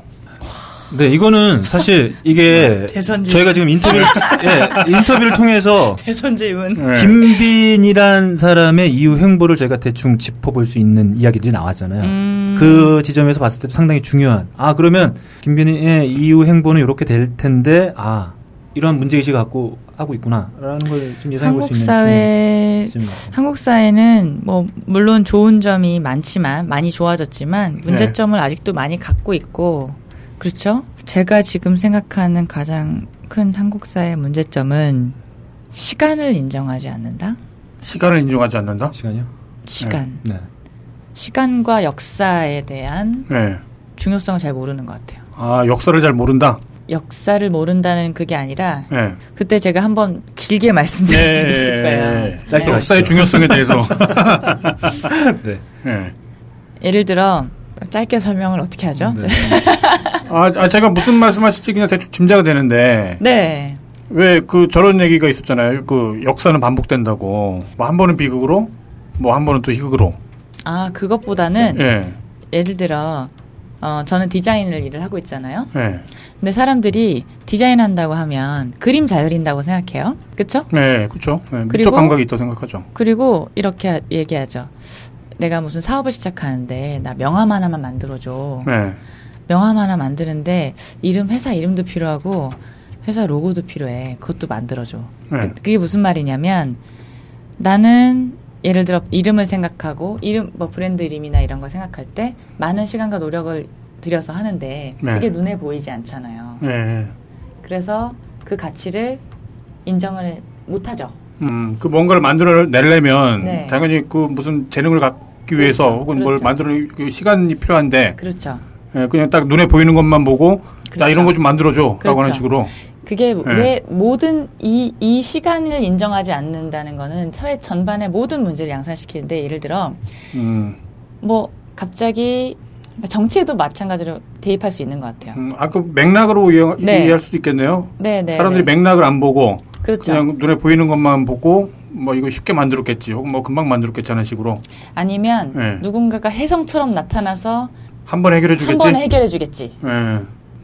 네, 이거는 사실 이게 대선지. 저희가 지금 인터뷰를 예, 인터뷰를 통해서 대선 질문. 네. 김빈이란 사람의 이후 행보를 저희가 대충 짚어볼 수 있는 이야기들이 나왔잖아요. 음. 그 지점에서 봤을 때 상당히 중요한. 아 그러면 김빈의 이후 행보는 이렇게 될 텐데 아 이런 문제의식을 갖고 하고 있구나라는 걸 좀 예상해 볼수 한국 있는 사회. 한국 사회는 뭐 물론 좋은 점이 많지만 많이 좋아졌지만 문제점을 아직도 많이 갖고 있고 그렇죠? 제가 지금 생각하는 가장 큰 한국 사회의 문제점은 시간을 인정하지 않는다. 시간을 인정하지 않는다? 시간이요? 시간. 네. 시간과 역사에 대한 네. 중요성을 잘 모르는 것 같아요. 아, 역사를 잘 모른다? 역사를 모른다는 그게 아니라 네. 그때 제가 한번 길게 말씀드린 적이 있을 거예요. 예. 짧게 역사의 가시죠. 중요성에 대해서. 네. 예. 예를 들어 짧게 설명을 어떻게 하죠? 네. 아, 아, 제가 무슨 말씀하실지 그냥 대충 짐작이 되는데 네. 왜 그 저런 얘기가 있었잖아요. 그 역사는 반복된다고. 뭐 한 번은 비극으로, 뭐 한 번은 또 희극으로. 아 그것보다는 예. 예를 들어 어, 저는 디자인을 일을 하고 있잖아요. 예. 근데 사람들이 디자인 한다고 하면 그림 잘 그린다고 생각해요. 그쵸? 네, 그렇죠. 네, 미적 감각이 있다고 생각하죠. 그리고 이렇게 하- 얘기하죠. 내가 무슨 사업을 시작하는데 나 명함 하나만 만들어줘. 네. 명함 하나 만드는데 이름 회사 이름도 필요하고 회사 로고도 필요해. 그것도 만들어줘. 네. 그- 그게 무슨 말이냐면 나는 예를 들어 이름을 생각하고 이름 뭐 브랜드 이름이나 이런 걸 생각할 때 많은 시간과 노력을 들여서 하는데 네. 그게 눈에 보이지 않잖아요. 네. 그래서 그 가치를 인정을 못 하죠. 음, 그 뭔가를 만들어 내려면 네. 당연히 그 무슨 재능을 갖기 위해서 혹은 뭘 그렇죠. 만들어 그 시간이 필요한데 그렇죠. 예, 그냥 딱 눈에 보이는 것만 보고 나 그렇죠. 이런 거 좀 만들어줘라고 그렇죠. 하는 식으로. 그게 네. 왜 모든 이, 이 시간을 인정하지 않는다는 거는 사회 전반의 모든 문제를 양산시키는데 예를 들어 음, 뭐 갑자기 정치에도 마찬가지로 대입할 수 있는 것 같아요. 음, 아까 맥락으로 이해, 네. 이해할 수도 있겠네요. 네, 네. 사람들이 네. 맥락을 안 보고 그렇죠. 그냥 눈에 보이는 것만 보고 뭐 이거 쉽게 만들었겠지 혹은 뭐 금방 만들었겠지 하는 식으로 아니면 네. 누군가가 혜성처럼 나타나서 한 번 해결해 한 주겠지. 번에 해결해 주겠지. 예.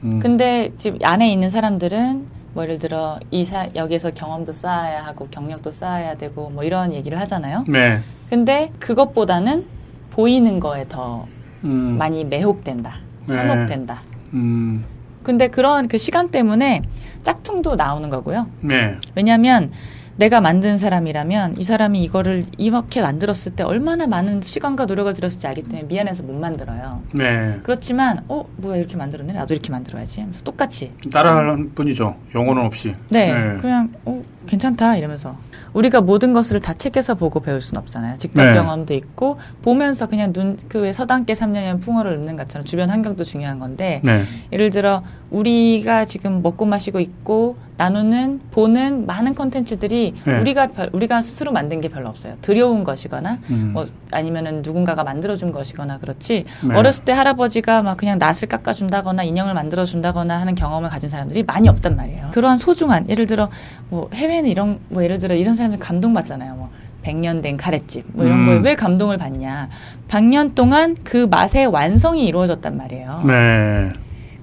음. 근데 지금 안에 있는 사람들은 뭐 예를 들어 이 사, 여기에서 경험도 쌓아야 하고 경력도 쌓아야 되고 뭐 이런 얘기를 하잖아요. 네. 근데 그것보다는 보이는 거에 더 음. 많이 매혹된다. 네. 현혹된다. 음. 근데 그런 그 시간 때문에 짝퉁도 나오는 거고요. 네. 왜냐하면 내가 만든 사람이라면 이 사람이 이거를 이렇게 만들었을 때 얼마나 많은 시간과 노력을 들였을지 알기 때문에 미안해서 못 만들어요. 네. 그렇지만 어 뭐야 이렇게 만들었네 나도 이렇게 만들어야지 하면서 똑같이 따라하는 뿐이죠. 영혼은 없이. 네, 그냥 어 괜찮다 이러면서 우리가 모든 것을 다 책에서 보고 배울 수는 없잖아요. 직접 네. 경험도 있고 보면서 그냥 눈 그 왜 서당께 3년이면 풍어를 읊는 것처럼 주변 환경도 중요한 건데 네. 예를 들어 우리가 지금 먹고 마시고 있고 나누는 보는 많은 콘텐츠들이 네. 우리가 별- 우리가 스스로 만든 게 별로 없어요. 들여온 것이거나 음. 뭐 아니면은 누군가가 만들어준 것이거나 그렇지 네. 어렸을 때 할아버지가 막 그냥 낫을 깎아준다거나 인형을 만들어준다거나 하는 경험을 가진 사람들이 많이 없단 말이에요. 그러한 소중한 예를 들어 뭐 해외는 이런 뭐 예를 들어 이런 사람들 감동 받잖아요. 뭐 100년 된 카레집 뭐 이런 음. 거에 왜 감동을 받냐? 100년 동안 그 맛의 완성이 이루어졌단 말이에요. 네.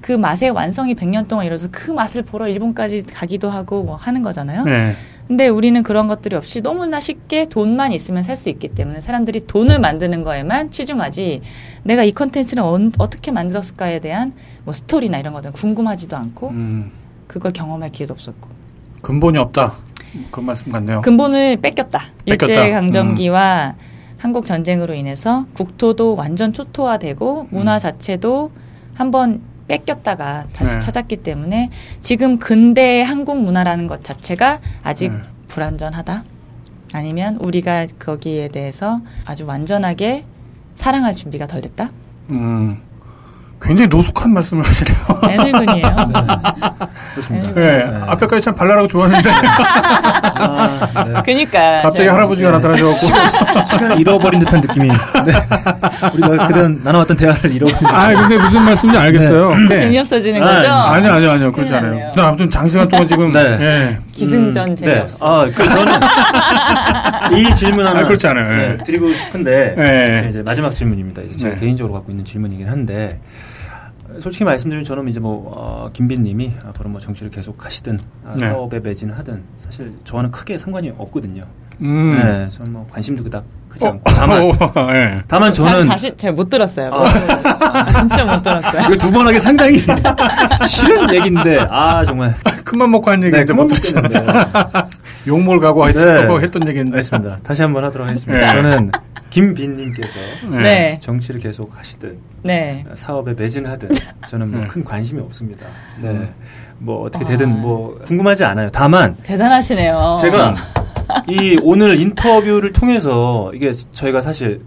그 맛의 완성이 100년 동안 이루어서 그 맛을 보러 일본까지 가기도 하고 뭐 하는 거잖아요. 네. 근데 우리는 그런 것들이 없이 너무나 쉽게 돈만 있으면 살 수 있기 때문에 사람들이 돈을 만드는 거에만 치중하지 내가 이 컨텐츠를 언- 어떻게 만들었을까에 대한 뭐 스토리나 이런 것들은 궁금하지도 않고 음. 그걸 경험할 기회도 없었고 근본이 없다. 그 말씀 같네요. 근본을 뺏겼다. 뺏겼다. 일제 강점기와 한국 전쟁으로 인해서 국토도 완전 초토화되고 문화 자체도 한번 뺏겼다가 다시 네. 찾았기 때문에 지금 근대 한국 문화라는 것 자체가 아직 네. 불완전하다. 아니면 우리가 거기에 대해서 아주 완전하게 사랑할 준비가 덜 됐다. 음. 굉장히 노숙한 말씀을 하시네요. 애늙은이에요. 그렇습니다. 네. 앞에까지 참 발랄하고 좋았는데 아, 네. 그니까 갑자기 할아버지가 나타나셔갖고 시간을 잃어버린 듯한 느낌이. 네. 우리가 그동안 나눠왔던 대화를 잃어버린. 아 근데 무슨 말씀인지 알겠어요. 네. 재미없어지는 아, 거죠? 아니요 아니요 아니요 그렇지 않아요. 아무튼 장시간 동안 지금 네. 예. 기승전 네. 재미없어. 아, 그 저는 이 질문 하나 아, 그렇지 않아요. 네, 예. 드리고 싶은데 네. 제 이제 마지막 질문입니다. 이제 제가 네. 개인적으로 갖고 있는 질문이긴 한데 솔직히 말씀드리면 저는 이제 뭐 어, 김빈님이 앞으로 뭐 정치를 계속 하시든 아, 네. 사업에 매진하든 사실 저와는 크게 상관이 없거든요. 음. 네, 저는 뭐 관심도 그닥 크지 어, 않고 다만 어, 예. 다만 저는 다시 잘 못 들었어요. 아. 진짜 못 들었어요. 이거 두 번 하기 상당히 싫은 얘기인데 아 정말 큰맘 먹고 한 얘기인데 그만 못 먹겠는데. 들으셨나. 욕먹을 각오 네. 했던, 했던 얘기인데. 알겠습니다. 다시 한번 하도록 하겠습니다. 네. 저는 김빈님께서 네. 정치를 계속 하시든 네. 사업에 매진하든 저는 뭐 네. 큰 관심이 없습니다. 네. 음. 뭐 어떻게 아. 되든 뭐 궁금하지 않아요. 다만 대단하시네요. 제가 이 오늘 인터뷰를 통해서 이게 저희가 사실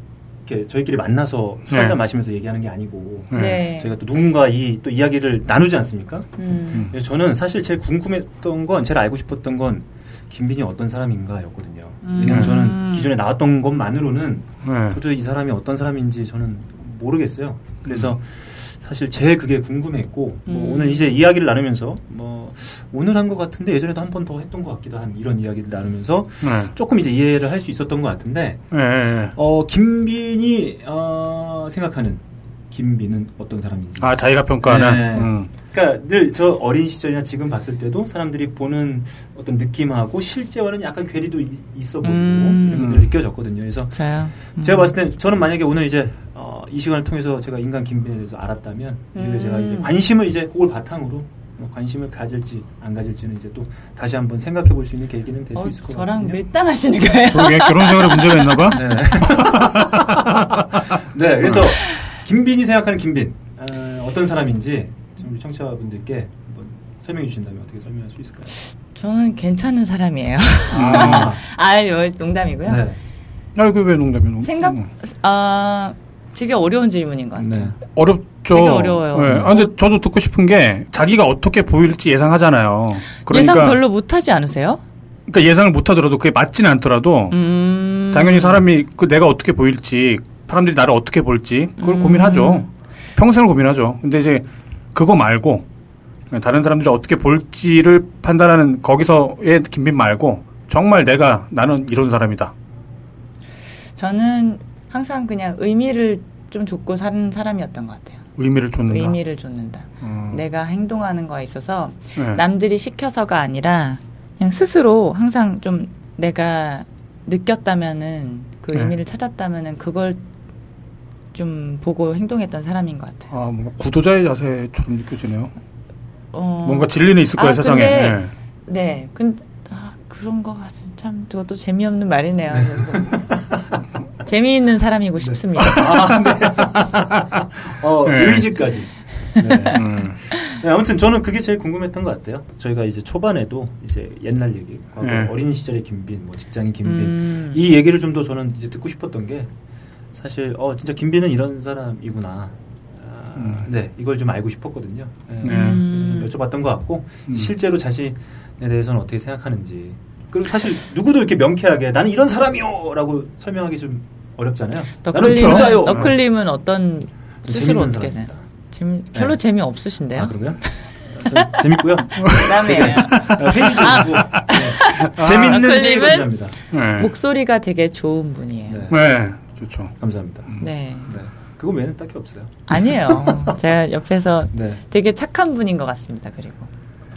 이렇게 저희끼리 만나서 술 한잔 네. 마시면서 얘기하는 게 아니고 네. 네. 저희가 또 누군가 이 또 이야기를 나누지 않습니까? 음. 그래서 저는 사실 제일 궁금했던 건 제일 알고 싶었던 건 김빈이 어떤 사람인가였거든요. 왜냐면 음. 저는 기존에 나왔던 것만으로는 네. 도저히 이 사람이 어떤 사람인지 저는 모르겠어요. 그래서 음. 사실 제일 그게 궁금했고 뭐 음. 오늘 이제 이야기를 나누면서 뭐 오늘 한 것 같은데 예전에도 한 번 더 했던 것 같기도 한 이런 이야기를 나누면서 네. 조금 이제 이해를 할 수 있었던 것 같은데 네. 네. 어 김빈이 어, 생각하는 김빈은 어떤 사람인지. 아 자기가 평가하는. 네. 음. 그러니까 늘 저 어린 시절이나 지금 봤을 때도 사람들이 보는 어떤 느낌하고 실제와는 약간 괴리도 이- 있어 보이고 음. 이런 게늘 느껴졌거든요. 그래서. 음. 제가 봤을 때 저는 만약에 오늘 이제 어, 이 시간을 통해서 제가 인간 김빈에 대해서 알았다면 이후에 음. 제가 이제 관심을 이제 그걸 바탕으로 뭐 관심을 가질지 안 가질지는 이제 또 다시 한번 생각해 볼 수 있는 계기는 될수 어, 있을 것 저랑 같거든요. 밀당하시는 거예요? 결혼 생활에 문제가 있나 봐. 네. 네, 그래서 김빈이 생각하는 김빈 어, 어떤 사람인지 우리 청취자분들께 한번 설명해 주신다면 어떻게 설명할 수 있을까요? 저는 괜찮은 사람이에요. 아, 아, 농담이고요. 네, 아, 그왜 농담이야? 농담. 생각, 음. 아, 되게 어려운 질문인 것 같아요. 네, 어렵죠. 되게 어려워요. 네. 아, 근데 저도 듣고 싶은 게 자기가 어떻게 보일지 예상하잖아요. 그러니까, 예상 별로 못하지 않으세요? 그러니까 예상을 못 하더라도 그게 맞지는 않더라도 음. 당연히 사람이 그 내가 어떻게 보일지 사람들이 나를 어떻게 볼지 그걸 음. 고민하죠. 평생을 고민하죠. 근데 이제 그거 말고 다른 사람들이 어떻게 볼지를 판단하는 거기서의 김빈 말고 정말 내가 나는 이런 사람이다. 저는 항상 그냥 의미를 좀 줬고 사는 사람이었던 것 같아요. 의미를 줬는가. 의미를 줬는다. 음. 내가 행동하는 거에 있어서 네. 남들이 시켜서가 아니라 그냥 스스로 항상 좀 내가 느꼈다면은 그 네. 의미를 찾았다면은 그걸 좀 보고 행동했던 사람인 것 같아요. 아, 뭔가 구도자의 자세처럼 느껴지네요. 어, 뭔가 진리는 있을 거예요, 아, 세상에. 근데 네. 네, 근데 아, 그런 거 같은 참 그것도 재미없는 말이네요. 재미있는 사람이고 싶습니다. 어, 네. 의지까지. 네. 음. 네, 아무튼 저는 그게 제일 궁금했던 것 같아요. 저희가 이제 초반에도 이제 옛날 얘기, 과거 네. 어린 시절의 김빈, 뭐 직장인 김빈 음. 이 얘기를 좀 더 저는 이제 듣고 싶었던 게 사실 어 진짜 김빈은 이런 사람이구나. 아, 음. 네, 이걸 좀 알고 싶었거든요. 네. 네. 음. 그래서 좀 여쭤봤던 것 같고 음. 실제로 자신에 대해서는 어떻게 생각하는지. 그리고 사실 누구도 이렇게 명쾌하게 나는 이런 사람이요라고 설명하기 좀 어렵잖아요. 나는 너클림, 부자요. 너클림은 어떤 좀 스스로 재밌는 어떻게 사람입니다. 생각? 재미, 별로 네. 재미 없으신데요? 아? 저- 재밌고요. 그다음에 회의적이고 네. 재밌는 너클림은 회의로 감사합니다. 네. 목소리가 되게 좋은 분이에요. 네. 네, 좋죠. 감사합니다. 네. 네. 그거 외에는 딱히 없어요. 아니에요. 제가 옆에서 네. 되게 착한 분인 것 같습니다. 그리고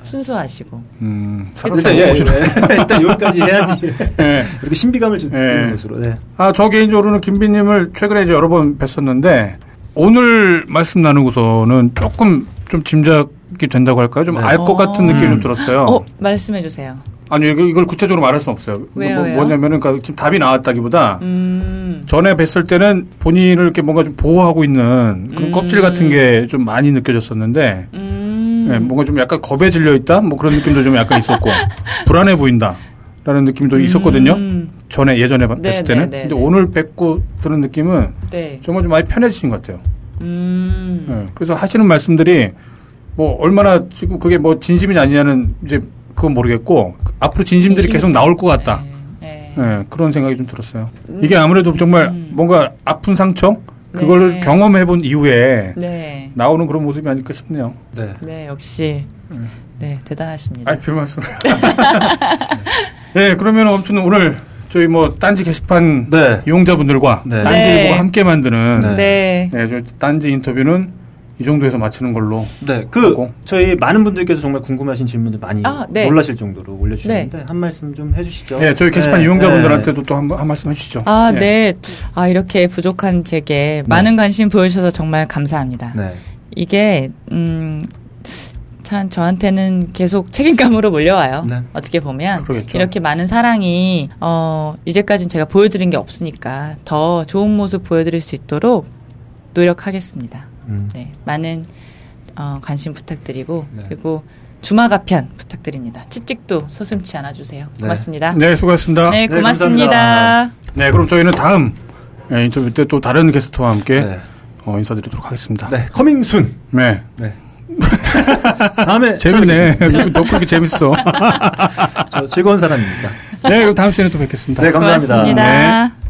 순수하시고. 음, 일단, 예, 보시는- 예. 일단 여기까지 해야지. 네. 이렇게 신비감을 주는 네. 것으로. 네. 아, 저 개인적으로는 김비님을 최근에 이제 여러 번 뵀었는데, 오늘 말씀 나누고서는 조금 좀 짐작이 된다고 할까요? 좀 네. 알것 같은 어. 느낌이 좀 들었어요. 어, 말씀해 주세요. 아니, 이걸 구체적으로 말할 수는 없어요. 왜요, 뭐, 왜요? 뭐냐면은, 그러니까 지금 답이 나왔다기보다, 음. 전에 뵀을 때는 본인을 이렇게 뭔가 좀 보호하고 있는 그런 음. 껍질 같은 게 좀 많이 느껴졌었는데, 음. 예, 뭔가 좀 약간 겁에 질려 있다? 뭐 그런 느낌도 좀 약간 있었고, 불안해 보인다. 라는 느낌도 있었거든요. 음. 전에 예전에 뵀을 네, 때는. 네, 네, 근데 네. 오늘 뵙고 들은 느낌은 네. 정말 좀 많이 편해지신 것 같아요. 음. 예, 그래서 하시는 말씀들이 뭐 얼마나 지금 그게 뭐 진심이냐 아니냐는 이제 그건 모르겠고 앞으로 진심들이 계속 나올 것 같다. 네. 네. 예, 그런 생각이 좀 들었어요. 이게 아무래도 정말 음. 뭔가 아픈 상처 그거를 네. 경험해 본 이후에 네. 나오는 그런 모습이 아닐까 싶네요. 네. 네, 역시 음. 네, 대단하십니다. 아, 별 말씀. 네, 그러면 아무튼 오늘 저희 뭐 딴지 게시판 네. 이용자분들과 네. 딴지일보가 네. 함께 만드는 네. 네. 네, 저 딴지 인터뷰는 이 정도에서 마치는 걸로. 네. 그, 하고. 저희 많은 분들께서 정말 궁금하신 질문들 많이 아, 네. 놀라실 정도로 올려주셨는데, 한 말씀 좀 해주시죠. 네, 저희 게시판 네, 이용자분들한테도 또 한 한 말씀 해주시죠. 아, 예. 네. 아, 이렇게 부족한 제게 많은 관심 보여주셔서 정말 감사합니다. 네. 이게, 음, 참 저한테는 계속 책임감으로 몰려와요. 네. 어떻게 보면. 그러겠죠. 이렇게 많은 사랑이, 어, 이제까지는 제가 보여드린 게 없으니까 더 좋은 모습 보여드릴 수 있도록 노력하겠습니다. 음. 네. 많은, 어, 관심 부탁드리고, 네. 그리고 주마가편 부탁드립니다. 치찍도 서슴치 않아 주세요. 네. 고맙습니다. 네, 수고하셨습니다. 네, 네, 고맙습니다. 네, 그럼 저희는 다음 예, 인터뷰 때 또 다른 게스트와 함께 네. 어, 인사드리도록 하겠습니다. 네, 커밍순. 네. 네. 다음에 재밌네. 너 그렇게 재밌어. 저 즐거운 사람입니다. 네, 그럼 다음 시간에 또 뵙겠습니다. 네, 감사합니다. 고맙습니다. 네.